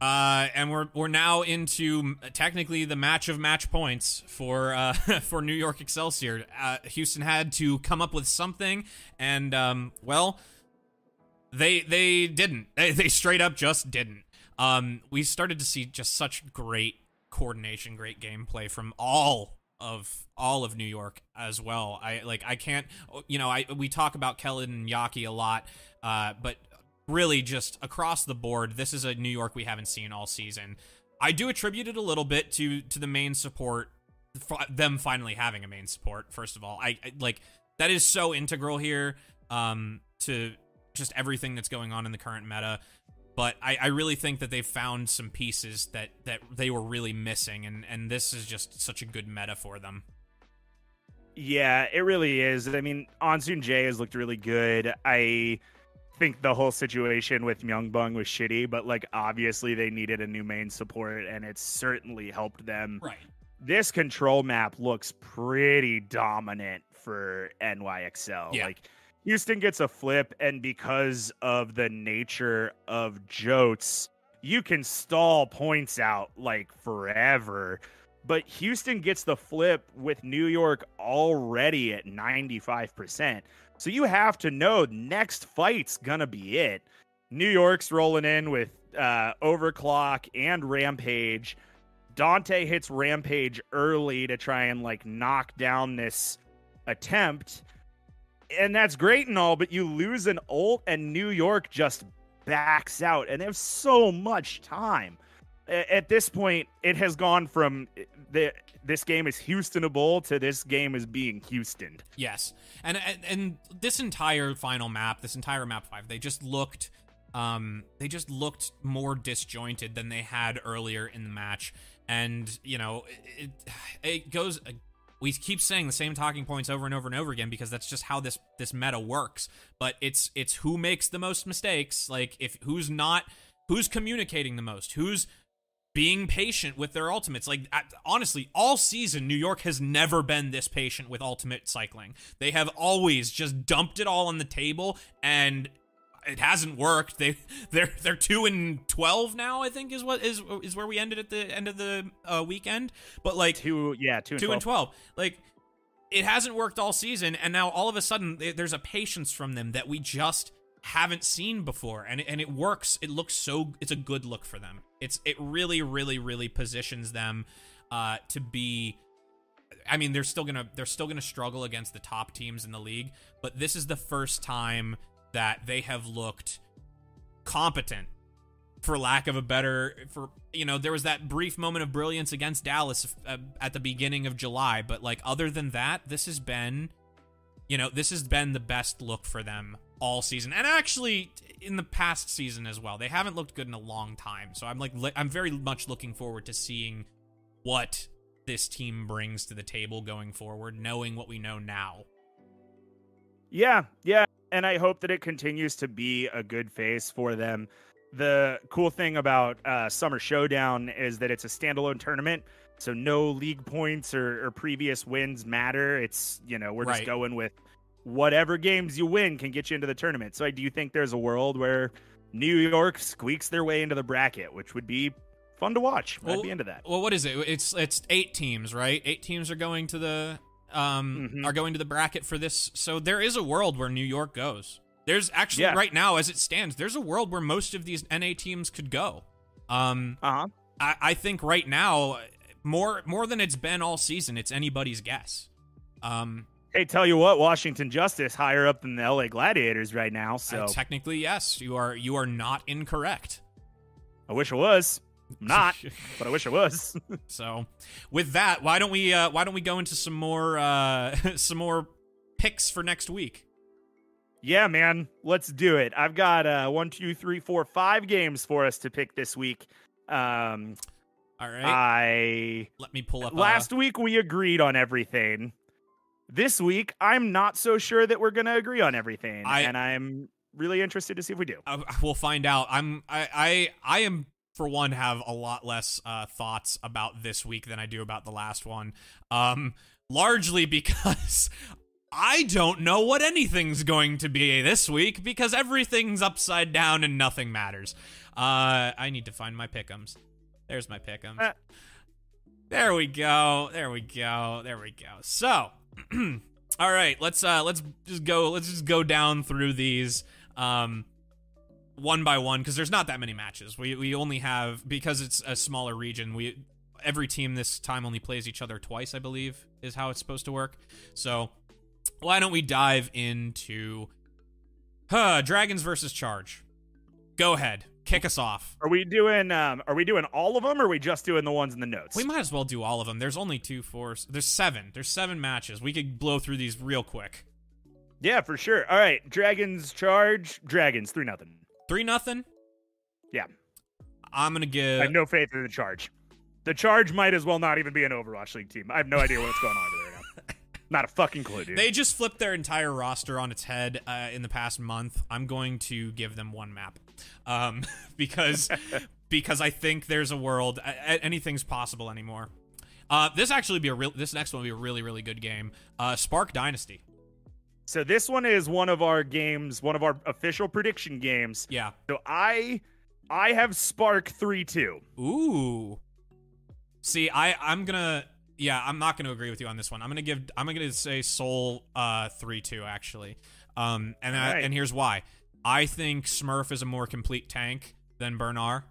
Uh, and we're we're now into technically the match of match points for uh, for New York Excelsior. Uh, Houston had to come up with something, and um, well, they they didn't. They, they straight up just didn't. Um, we started to see just such great coordination, great gameplay from all of all of New York as well. I like I can't you know I we talk about Kellen and Yaki a lot, uh, but really just across the board, this is a New York we haven't seen all season. I do attribute it a little bit to to the main support, them finally having a main support. First of all, I, I like that is so integral here um, to just everything that's going on in the current meta. But I, I really think that they've found some pieces that that they were really missing, and and this is just such a good meta for them. Yeah, it really is. I mean, Ansoonjae has looked really good. I think the whole situation with Myungbong was shitty, but like obviously they needed a new main support and it certainly helped them. Right. This control map looks pretty dominant for NYXL. Yeah. Like Houston gets a flip, and because of the nature of Jotes, you can stall points out like forever. But Houston gets the flip with New York already at 95%. So you have to know next fight's gonna be it. New York's rolling in with uh, Overclock and Rampage. Dante hits Rampage early to try and like knock down this attempt. And that's great and all, but you lose an ult and New York just backs out and they have so much time. At this point, it has gone from the this game is Houstonable to this game is being Houstoned. Yes, and, and and this entire final map, this entire map five, they just looked, um, they just looked more disjointed than they had earlier in the match, and you know, it it goes. We keep saying the same talking points over and over and over again because that's just how this this meta works. But it's it's who makes the most mistakes. Like if who's not who's communicating the most, who's being patient with their ultimates. Like honestly, all season New York has never been this patient with ultimate cycling. They have always just dumped it all on the table and it hasn't worked. They they're they're 2 and 12 now, I think is what is is where we ended at the end of the uh, weekend. But like two yeah, 2 and 2 12. and 12. Like it hasn't worked all season and now all of a sudden there's a patience from them that we just haven't seen before and and it works. It looks so it's a good look for them. It's it really really really positions them uh to be I mean, they're still to they're still going to struggle against the top teams in the league, but this is the first time that they have looked competent for lack of a better for you know there was that brief moment of brilliance against Dallas uh, at the beginning of July but like other than that this has been you know this has been the best look for them all season and actually in the past season as well they haven't looked good in a long time so i'm like li- i'm very much looking forward to seeing what this team brings to the table going forward knowing what we know now Yeah, yeah. And I hope that it continues to be a good face for them. The cool thing about uh, Summer Showdown is that it's a standalone tournament. So no league points or, or previous wins matter. It's, you know, we're Right. just going with whatever games you win can get you into the tournament. So I do you think there's a world where New York squeaks their way into the bracket, which would be fun to watch. I'd be into that. Well, what is it? It's it's eight teams, right? Eight teams are going to the um Mhm. are going to the bracket for this. So there is a world where New York goes. There's actually Yeah. right now, as it stands, there's a world where most of these NA teams could go. Um, Uh huh. I, I think right now, more more than it's been all season, it's anybody's guess. Um, Hey, tell you what, Washington Justice higher up than the LA Gladiators right now. So technically, yes, you are you are not incorrect. I wish it was. I'm not, but I wish it was. So, with that, why don't we uh, why don't we go into some more uh, some more picks for next week? yeah, man, let's do it. I've got uh, one, two, three, four, five games for us to pick this week. Um, All right. I Let me pull up. uh, last week we agreed on everything. This week I'm not so sure that we're going to agree on everything, I- and I'm really interested to see if we do. uh, we'll find out. I'm. I. I. I am. For one, have a lot less uh, thoughts about this week than I do about the last one. Um, largely because I don't know what anything's going to be this week because everything's upside down and nothing matters. Uh, I need to find my pickums. There's my pickums. Uh. There we go. There we go. There we go. So, all right, let's uh let's just go let's just go down through these um one by one because there's not that many matches. We we only have because it's a smaller region. We every team this time only plays each other twice, I believe, is how it's supposed to work. So, why don't we dive into huh, Dragons versus Charge? Go ahead. Kick us off. Are we doing um are we doing all of them or are we just doing the ones in the notes? We might as well do all of them. There's only two, four. There's seven. There's seven matches. We could blow through these real quick. yeah, for sure. All right, Dragons charge. Dragons 3 nothing. Three nothing. Yeah. I'm gonna give. I have no faith in the charge. The charge might as well not even be an Overwatch League team. I have no idea what's going on over there now. Not a fucking clue, dude. They just flipped their entire roster on its head uh, in the past month. I'm going to give them one map, um, because because I think there's a world a- anything's possible anymore. Uh, this actually be a real. This next one will be a really really good game. Uh, Spark Dynasty. So this one is one of our games, one of our official prediction games. Yeah. So I I have Spark 3-2. Ooh. See, I I'm gonna yeah I'm not gonna agree with you on this one. I'm gonna give I'm gonna say Seoul uh three two actually. Um and I, Alright. and here's why. I think Smurf is a more complete tank than Bernard.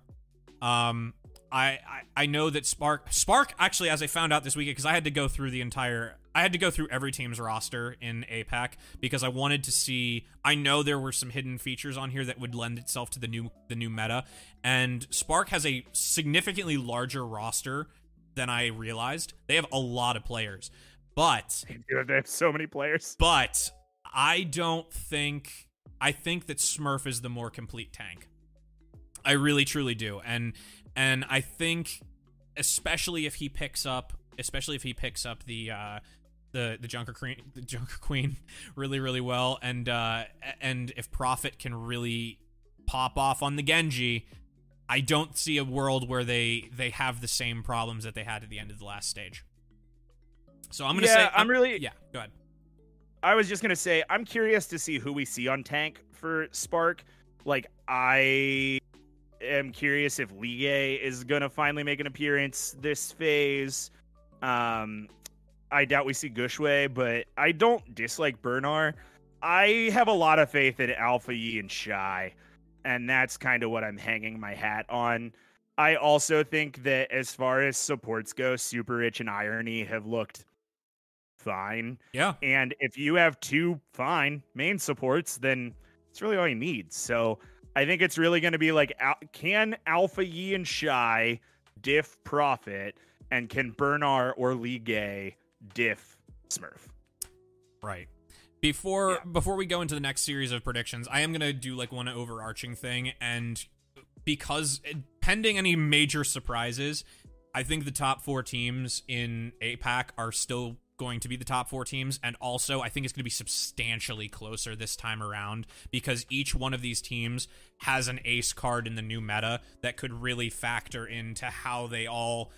Um I, I I know that Spark Spark actually as I found out this week because I had to go through the entire I had to go through every team's roster in APAC because I wanted to see I know there were some hidden features on here that would lend itself to the new the new meta and Spark has a significantly larger roster than I realized. They have a lot of players. But Dude, they have so many players. but I don't think I think that Smurf is the more complete tank. I really truly do. And and I think especially if he picks up especially if he picks up the uh the the Junker Queen the Junker Queen really really well and uh and if Profit can really pop off on the Genji I don't see a world where they they have the same problems that they had at the end of the last stage. So I'm gonna Yeah, say I'm really- yeah. Go ahead. I was just gonna say I'm curious to see who we see on tank for Spark. Like I am curious if Ligue is gonna finally make an appearance this phase. Um, I doubt we see Guxue, but I don't dislike Bernard. I have a lot of faith in Alpha Yi and Shy, and that's kind of what I'm hanging my hat on. I also think that as far as supports go, Super Rich and Irony have looked fine. Yeah. And if you have two fine main supports, then it's really all you need. So I think it's really going to be like, can Alpha Yi and Shy diff Profit, and can Bernard or Ligue diff Smurf? Right. Before Yeah. before we go into the next series of predictions, I am gonna do like one overarching thing, and because pending any major surprises, I think the top four teams in APAC are still going to be the top four teams, and also I think it's going to be substantially closer this time around because each one of these teams has an ace card in the new meta that could really factor into how they all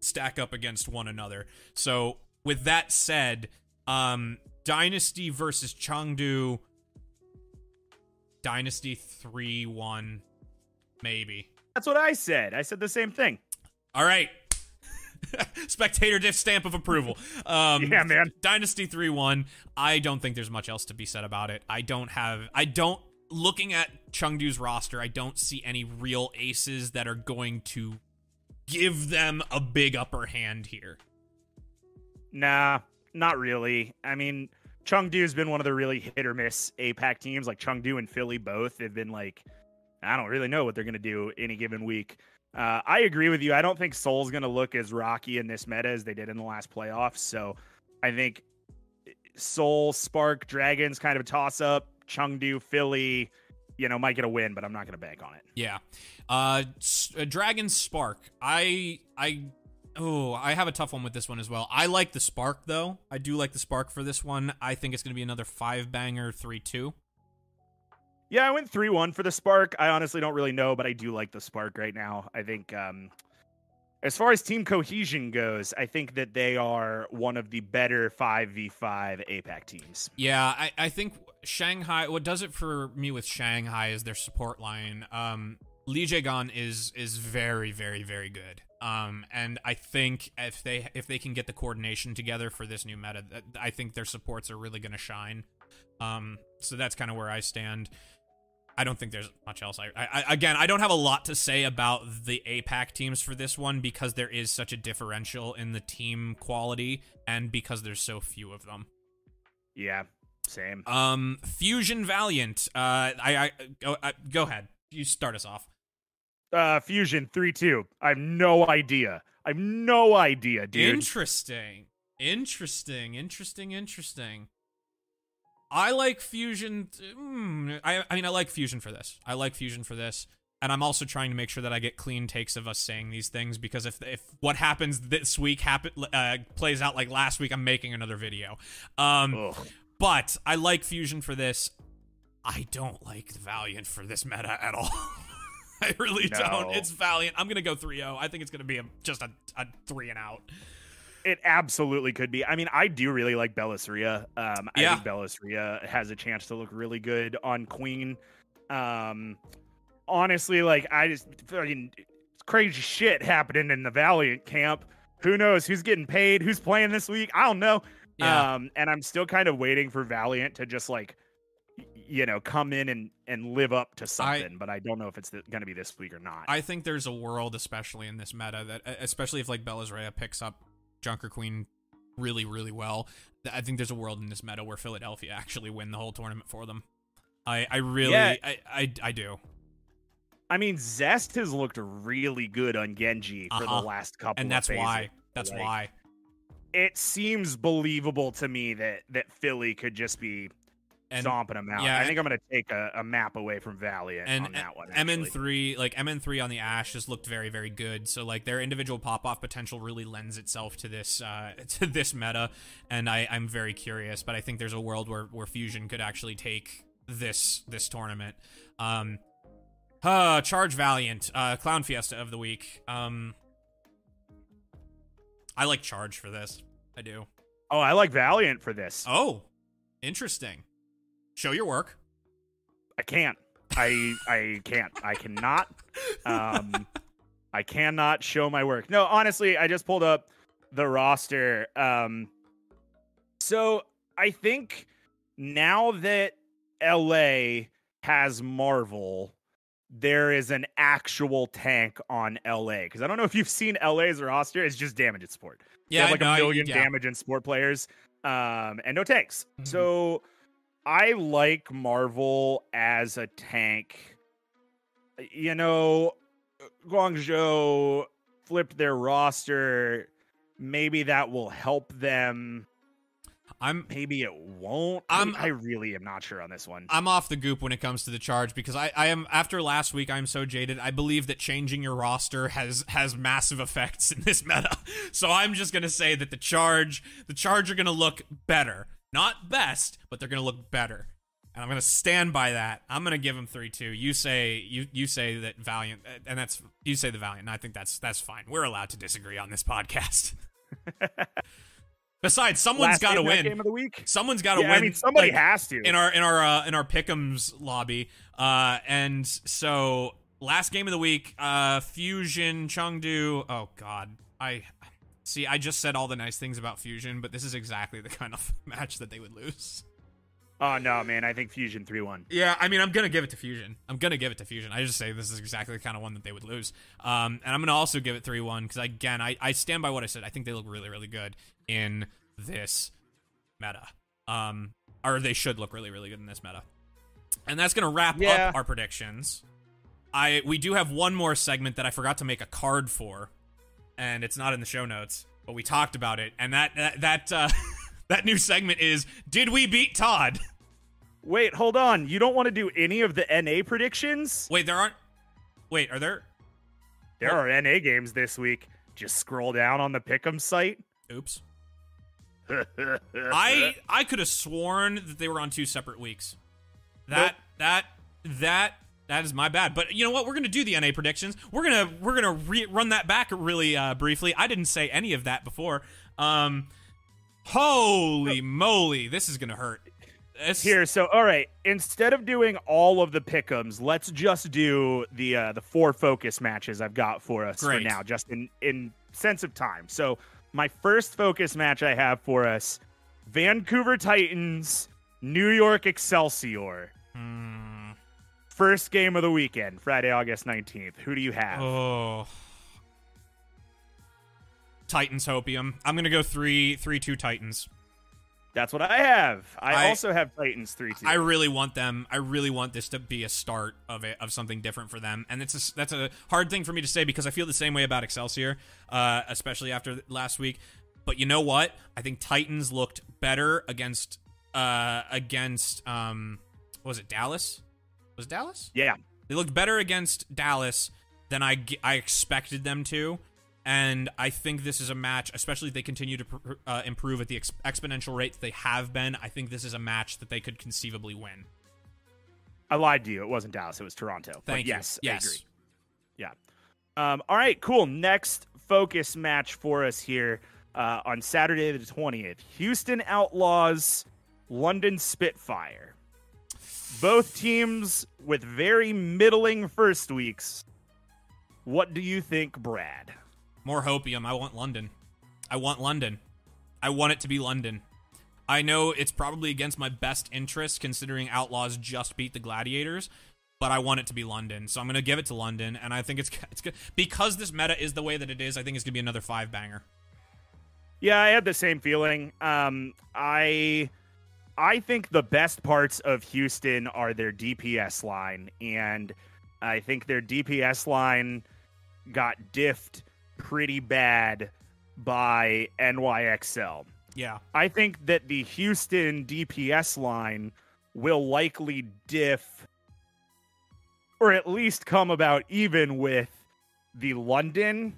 stack up against one another. So, with that said, um, Dynasty versus Chengdu, Dynasty 3 1, maybe. That's what I said. I said the same thing. All right. Spectator diff stamp of approval. Um, Yeah, man. Dynasty 3 1. I don't think there's much else to be said about it. I don't have. I don't. Looking at Chengdu's roster, I don't see any real aces that are going to give them a big upper hand here. Nah, not really. I mean, Chengdu's been one of the really hit or miss APAC teams. Like Chengdu and Philly both have been like, I don't really know what they're gonna do any given week. Uh, I agree with you. I don't think Seoul's gonna look as rocky in this meta as they did in the last playoffs. So I think Seoul, Spark, Dragons kind of a toss up. Chengdu, Philly, you know, might get a win, but I'm not going to bank on it. Yeah. Uh, S- uh, Dragon Spark. I I oh, I have a tough one with this one as well. I like the Spark though. I do like the Spark for this one. I think it's going to be another five banger 3-2. Yeah, I went 3 1 for the Spark. I honestly don't really know, but I do like the Spark right now. I think, um, as far as team cohesion goes, I think that they are one of the better 5v5 APAC teams. Yeah, I, I think Shanghai. What does it for me with Shanghai is their support line. Um, Lee Jae-gon is is very very very good. Um, and I think if they if they can get the coordination together for this new meta, I think their supports are really going to shine. Um, so that's kind of where I stand. I don't think there's much else. I, I, I again, I don't have a lot to say about the APAC teams for this one because there is such a differential in the team quality and because there's so few of them. Yeah, same. Um, Fusion Valiant. Uh, I, I go, uh, go ahead. You start us off. Uh, Fusion 3 2. I have no idea. I have no idea, dude. Interesting. Interesting. Interesting. Interesting. I like Fusion. Mm, I, I mean, I like Fusion for this. I like Fusion for this. And I'm also trying to make sure that I get clean takes of us saying these things because if if what happens this week happen uh, plays out like last week, I'm making another video. Um, Ugh. but I like Fusion for this. I don't like the Valiant for this meta at all. I really No. don't. It's Valiant. I'm gonna go 3-0. I think it's gonna be a, just a, a three and out. It absolutely could be. I mean, I do really like Bellisria. Um, I Yeah. think Bellisria has a chance to look really good on Queen. Um, honestly, like I just fucking crazy shit happening in the Valiant camp. Who knows who's getting paid? Who's playing this week? I don't know. Yeah. Um, and I'm still kind of waiting for Valiant to just like, you know, come in and and live up to something. but I don't know if it's going to be this week or not. I think there's a world, especially in this meta, that especially if like Bella's Rhea picks up Junker Queen really, really well. I think there's a world in this meta where Philadelphia actually win the whole tournament for them. I, I really, Yeah. I, I, I do. I mean, Zest has looked really good on Genji for Uh-huh. the last couple, And that's why. That's Like, why. It seems believable to me that that Philly could just be And stomping them out. yeah, I think I'm going to take a, a map away from Valiant and on that one. actually. MN3, like MN3 on the Ash, just looked very, very good. So like their individual pop off potential really lends itself to this uh, to this meta, and I, I'm very curious. But I think there's a world where where Fusion could actually take this this tournament. Um, uh, Charge Valiant, uh, Clown Fiesta of the week. Um, I like Charge for this. I do. Oh, I like Valiant for this. Oh, interesting. Show your work. I can't. I I can't. I cannot. Um, I cannot show my work. No, honestly, I just pulled up the roster. Um, so I think now that LA has Marvel, there is an actual tank on LA. Because I don't know if you've seen LA's roster. It's just damage and support. They Yeah, have like no, a I- million yeah. damage and support players, um, and no tanks. Mhm. So I like Marvel as a tank. Uh, you know, uh, Guangzhou flipped their roster. Maybe that will help them. I'm Maybe it won't. I'm- I really am not sure on this one. I'm off the goop when it comes to the charge because I, I am after last week I'm so jaded. I believe that changing your roster has has massive effects in this meta. So I'm just gonna say that the charge the charge are gonna look better. Not best, but they're gonna look better. And I'm gonna stand by that. I'm gonna give them three two. You say you you say that Valiant and that's you say the Valiant, and I think that's that's fine. We're allowed to disagree on this podcast. Besides, someone's got to win. game of the week. Someone's got to Yeah, win. I mean, somebody like, has to. in our in our uh, in our Pickums lobby. Uh, and so last game of the week, uh, Fusion Chengdu. Oh God, I see. I just said all the nice things about Fusion, but this is exactly the kind of match that they would lose. oh no, man! I think Fusion three one. Yeah, I mean, I'm gonna give it to Fusion. I'm gonna give it to Fusion. I just say this is exactly the kind of one that they would lose. Um, and I'm gonna also give it three one because again, I I stand by what I said. I think they look really really good in this meta. Um, or they should look really really good in this meta. And that's gonna wrap Yeah. up our predictions. I we do have one more segment that I forgot to make a card for, and it's not in the show notes, but we talked about it. And that that that uh, that new segment is: Did we beat Todd? Wait, hold on. You don't want to do any of the NA predictions? Wait, there aren't. Wait, are there? There are NA games this week. Just scroll down on the Pick'em site. Oops. I I could have sworn that they were on two separate weeks. That that that that is my bad. But you know what? We're gonna do the NA predictions. We're gonna we're gonna re- run that back really uh, briefly. I didn't say any of that before. Um, holy moly, this is gonna hurt. This- Here, so all right. Instead of doing all of the pickums, let's just do the uh, the four focus matches I've got for us Great. for now, just in in sense of time. So my first focus match I have for us: Vancouver Titans, New York Excelsior. Hmm. First game of the weekend, Friday, August nineteenth. Who do you have? Oh. Titans Hopium. I'm gonna go three three two Titans. That's what I have. I, I- also have Titans three two. I really want them. I really want this to be a start of it of something different for them, and it's a, that's a hard thing for me to say because I feel the same way about Excelsior, uh, especially after last week. But you know what? I think Titans looked better against uh, against um, what was it Dallas? Was Dallas? yeah. They looked better against Dallas than I, I expected them to. And I think this is a match, especially if they continue to pr- uh, improve at the ex- exponential rate that they have been. I think this is a match that they could conceivably win. I lied to you. It wasn't Dallas. It was Toronto. But Thank yes, you. I Yes. agree. Yeah. Um, all right, cool. Next focus match for us here uh, on Saturday the 20th Houston Outlaws, London Spitfire. Both teams with very middling first weeks. What do you think, Brad? More hopium. I want London. I want London. I want it to be London. I know it's probably against my best interest considering Outlaws just beat the Gladiators, but I want it to be London. So I'm going to give it to London and I think it's it's good because this meta is the way that it is. I think it's going to be another 5 banger. Yeah, I had the same feeling. Um, I I think the best parts of Houston are their DPS line, and I think their DPS line got diffed pretty bad by NYXL. Yeah. I think that the Houston DPS line will likely diff or at least come about even with the London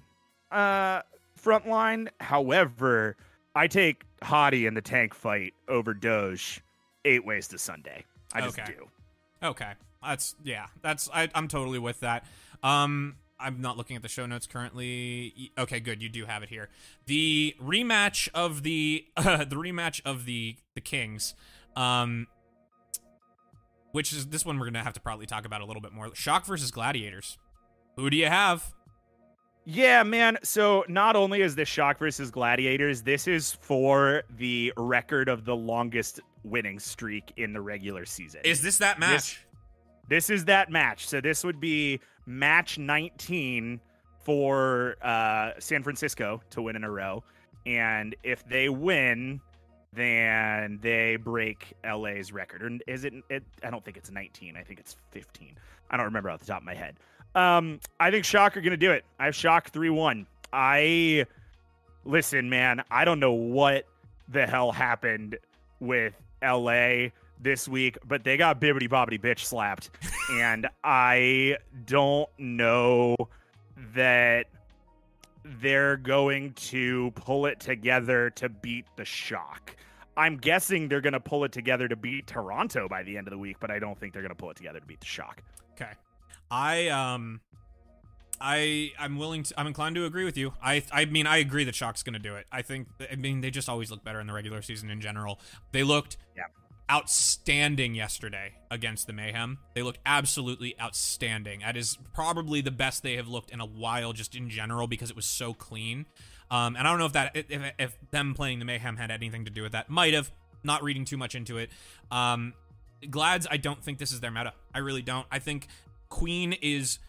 uh, front line. However, I take Hottie in the tank fight over Doge eight ways to Sunday. I just Okay. do. Okay. That's yeah. That's I, I'm totally with that. Um, I'm not looking at the show notes currently. Okay, good. You do have it here. The rematch of the uh, the rematch of the the Kings, um, which is this one we're gonna have to probably talk about a little bit more. Shock versus Gladiators. Who do you have? Yeah, man. So not only is this Shock versus Gladiators, this is for the record of the longest winning streak in the regular season. Is this that match? This is that match. So this would be match 19 for uh, San Francisco to win in a row. And if they win, then they break LA's record. Or is it, it? I don't think it's 19. I think it's 15. I don't remember off the top of my head. Um, I think Shock are going to do it. I have Shock 3 1. I listen, man. I don't know what the hell happened with LA this week, but they got bibbity bobbity bitch slapped. and I don't know that they're going to pull it together to beat the shock. I'm guessing they're going to pull it together to beat Toronto by the end of the week, but I don't think they're going to pull it together to beat the shock. Okay. I um I I'm willing to I'm inclined to agree with you. I I mean I agree that Shock's going to do it. I think I mean they just always look better in the regular season in general. They looked Yeah. outstanding yesterday against the Mayhem. They looked absolutely outstanding. That is probably the best they have looked in a while just in general because it was so clean. Um and I don't know if that if, if them playing the Mayhem had anything to do with that. Might have. Not reading too much into it. Um Glads, I don't think this is their meta. I really don't. I think Queen is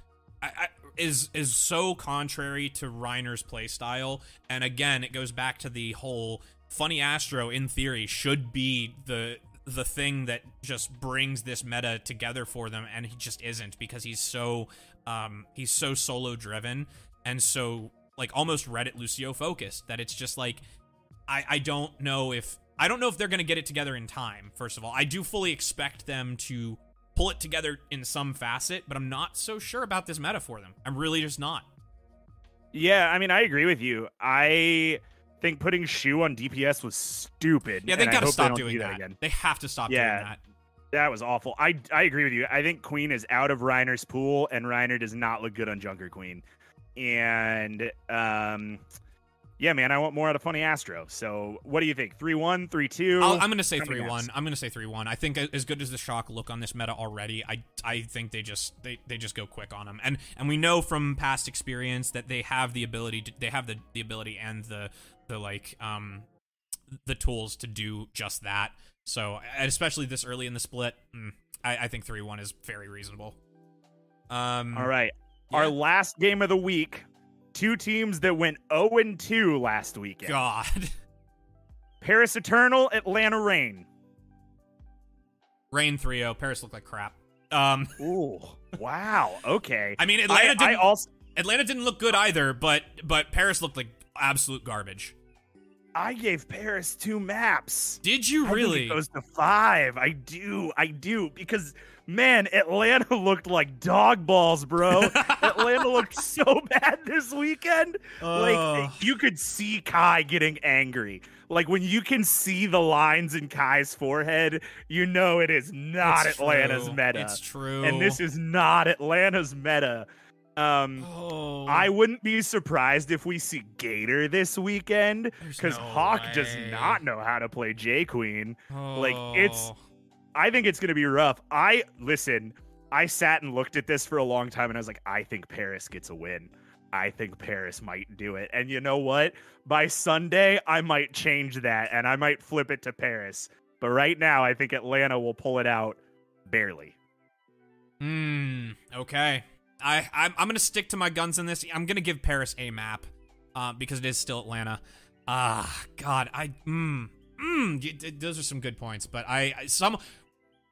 is is so contrary to Reiner's playstyle, and again, it goes back to the whole funny Astro. In theory, should be the the thing that just brings this meta together for them, and he just isn't because he's so um he's so solo driven and so like almost Reddit Lucio focused that it's just like I I don't know if I don't know if they're going to get it together in time. First of all, I do fully expect them to pull it together in some facet, but I'm not so sure about this meta for them. I'm really just not. Yeah, I mean, I agree with you. I think putting Shu on DPS was stupid. Yeah, they and got to hope stop don't doing do that. again. They have to stop Yeah. doing that. That was awful. I I agree with you. I think Queen is out of Reiner's pool, and Reiner does not look good on Junker Queen. And um, yeah, man, I want more out of Funny Astro. So, what do you think? Three one, three two. I'll, I'm going to say 3 1. I'm going to say 3 1. I think as good as the shock look on this meta already, I I think they just they, they just go quick on them. And and we know from past experience that they have the ability to, they have the, the ability and the the like um the tools to do just that. So, especially this early in the split, mm, I, I think 3 1 is very reasonable. Um All right. yeah. Our last game of the week. Two teams that went 0 and 2 last weekend. God. Paris Eternal, Atlanta Reign. Reign 3 0. Paris looked like crap. Um Ooh, wow. Okay. I mean Atlanta I, didn't I also Atlanta didn't look good either, but but Paris looked like absolute garbage. I gave Paris two maps. Did you I think really? it goes to five. I do. I do because man, Atlanta looked like dog balls, bro. Atlanta looked so bad this weekend. Ugh. Like you could see Kai getting angry. Like when you can see the lines in Kai's forehead, you know it is not Atlanta's true. meta. It's true. and this is not Atlanta's meta. Um, Oh, I wouldn't be surprised if we see Gator this weekend because no Hawk does not know how to play J Queen. like, it's- Oh. I think it's gonna be rough. I listen. I sat and looked at this for a long time, and I was like, I think Paris gets a win. I think Paris might do it. And you know what? By Sunday, I might change that, and I might flip it to Paris. But right now, I think Atlanta will pull it out barely. Hmm. Okay. I I'm, I'm gonna stick to my guns in this. I'm gonna give Paris a map, uh, because it is still Atlanta. Ah, God. I mm mm. Those are some good points, but I some.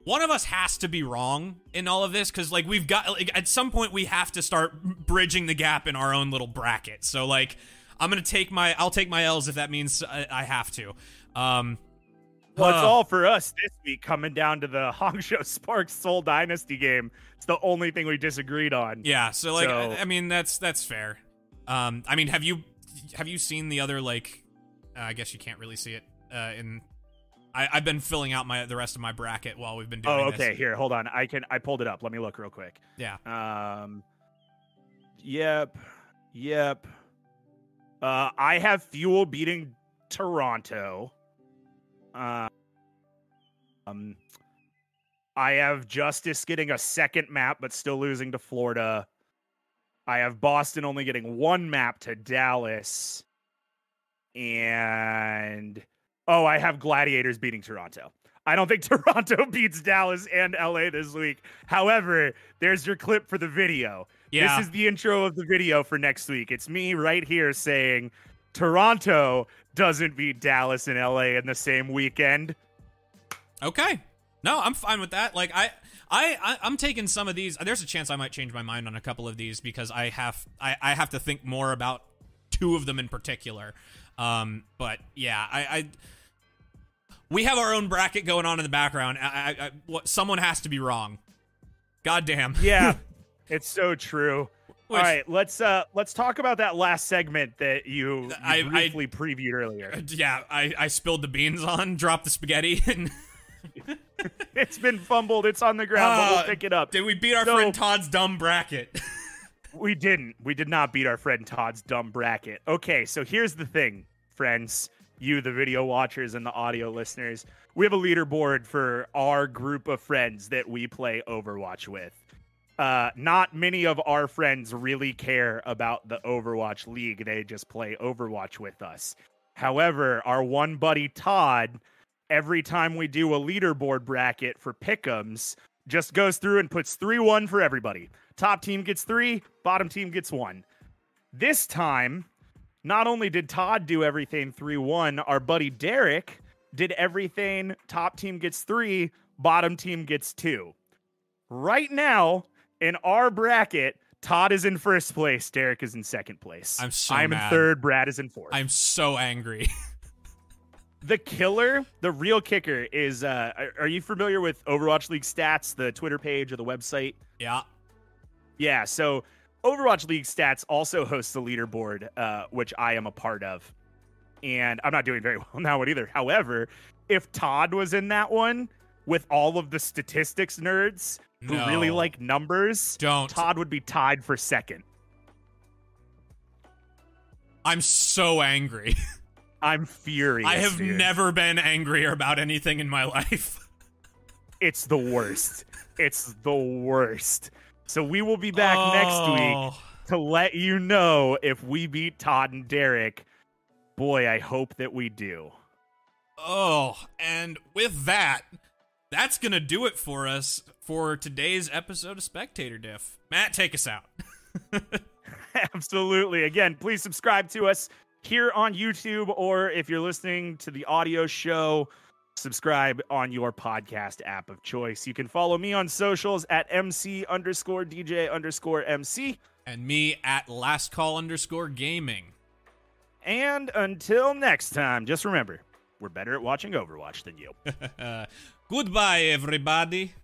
One of us has to be wrong in all of this because, like, we've got like, at some point we have to start bridging the gap in our own little bracket. So, like, I'm gonna take my I'll take my L's if that means I, I have to. Um, Well, it's uh, all for us this week, coming down to the Hangzhou Sparks Seoul Dynasty game. It's the only thing we disagreed on. Yeah, so like So- I, I mean that's that's fair. Um I mean have you have you seen the other like uh, I guess you can't really see it uh in I I've been filling out my the rest of my bracket while we've been doing Oh, this. okay. Here, hold on. I can. I pulled it up. Let me look real quick. Yeah. Um. Yep. Yep. Uh, I have Fuel beating Toronto. Uh, um. I have Justice getting a second map, but still losing to Florida. I have Boston only getting one map to Dallas. And oh, I have Gladiators beating Toronto. I don't think Toronto beats Dallas and LA this week. However, there's your clip for the video. Yeah. This is the intro of the video for next week. It's me right here saying Toronto doesn't beat Dallas and LA in the same weekend. Okay. No, I'm fine with that. Like I I, I I'm taking some of these. There's a chance I might change my mind on a couple of these because I have I, I have to think more about two of them in particular. Um, but yeah, I, I we have our own bracket going on in the background. I, I, I what someone has to be wrong. God damn. Yeah, it's so true. Which- All right, let's uh let's talk about that last segment that you, you I- I- briefly previewed earlier. Yeah, I, I spilled the beans on, dropped the spaghetti, and It's been fumbled. It's on the ground, but Uh, we'll pick it up. did we beat our So- friend Todd's dumb bracket? We didn't. We did not beat our friend Todd's dumb bracket. Okay, so here's the thing, friends. You, the video watchers, and the audio listeners. We have a leaderboard for our group of friends that we play Overwatch with. Uh, not many of our friends really care about the Overwatch League. They just play Overwatch with us. However, our one buddy Todd, every time we do a leaderboard bracket for pick'ems, just goes through and puts 3 1 for everybody. Top team gets three, bottom team gets one. This time, not only did Todd do everything 3 1, our buddy Derek did everything top team gets three, bottom team gets two. Right now, in our bracket, Todd is in first place, Derek is in second place. I'm so I'm mad. in third, Brad is in fourth. I'm so angry. the killer, the real kicker is. Uh, are, are you familiar with Overwatch League stats, the Twitter page or the website? Yeah. Yeah. So Overwatch League stats also hosts the leaderboard, uh, which I am a part of, and I'm not doing very well now either. However, if Todd was in that one with all of the statistics nerds who really like numbers, Don't. Todd would be tied for second. I'm so angry. I'm furious. I have dude. never been angrier about anything in my life. It's the worst. it's the worst. So we will be back next week Oh. to let you know if we beat Todd and Derek. Boy, I hope that we do. Oh, and with that, that's going to do it for us for today's episode of Spectator Diff. Matt, take us out. Absolutely. Again, please subscribe to us here on YouTube, or if you're listening to the audio show, subscribe on your podcast app of choice. You can follow me on socials at MC underscore DJ underscore MC. And me at last call underscore gaming. And until next time, just remember, we're better at watching Overwatch than you. Goodbye, everybody.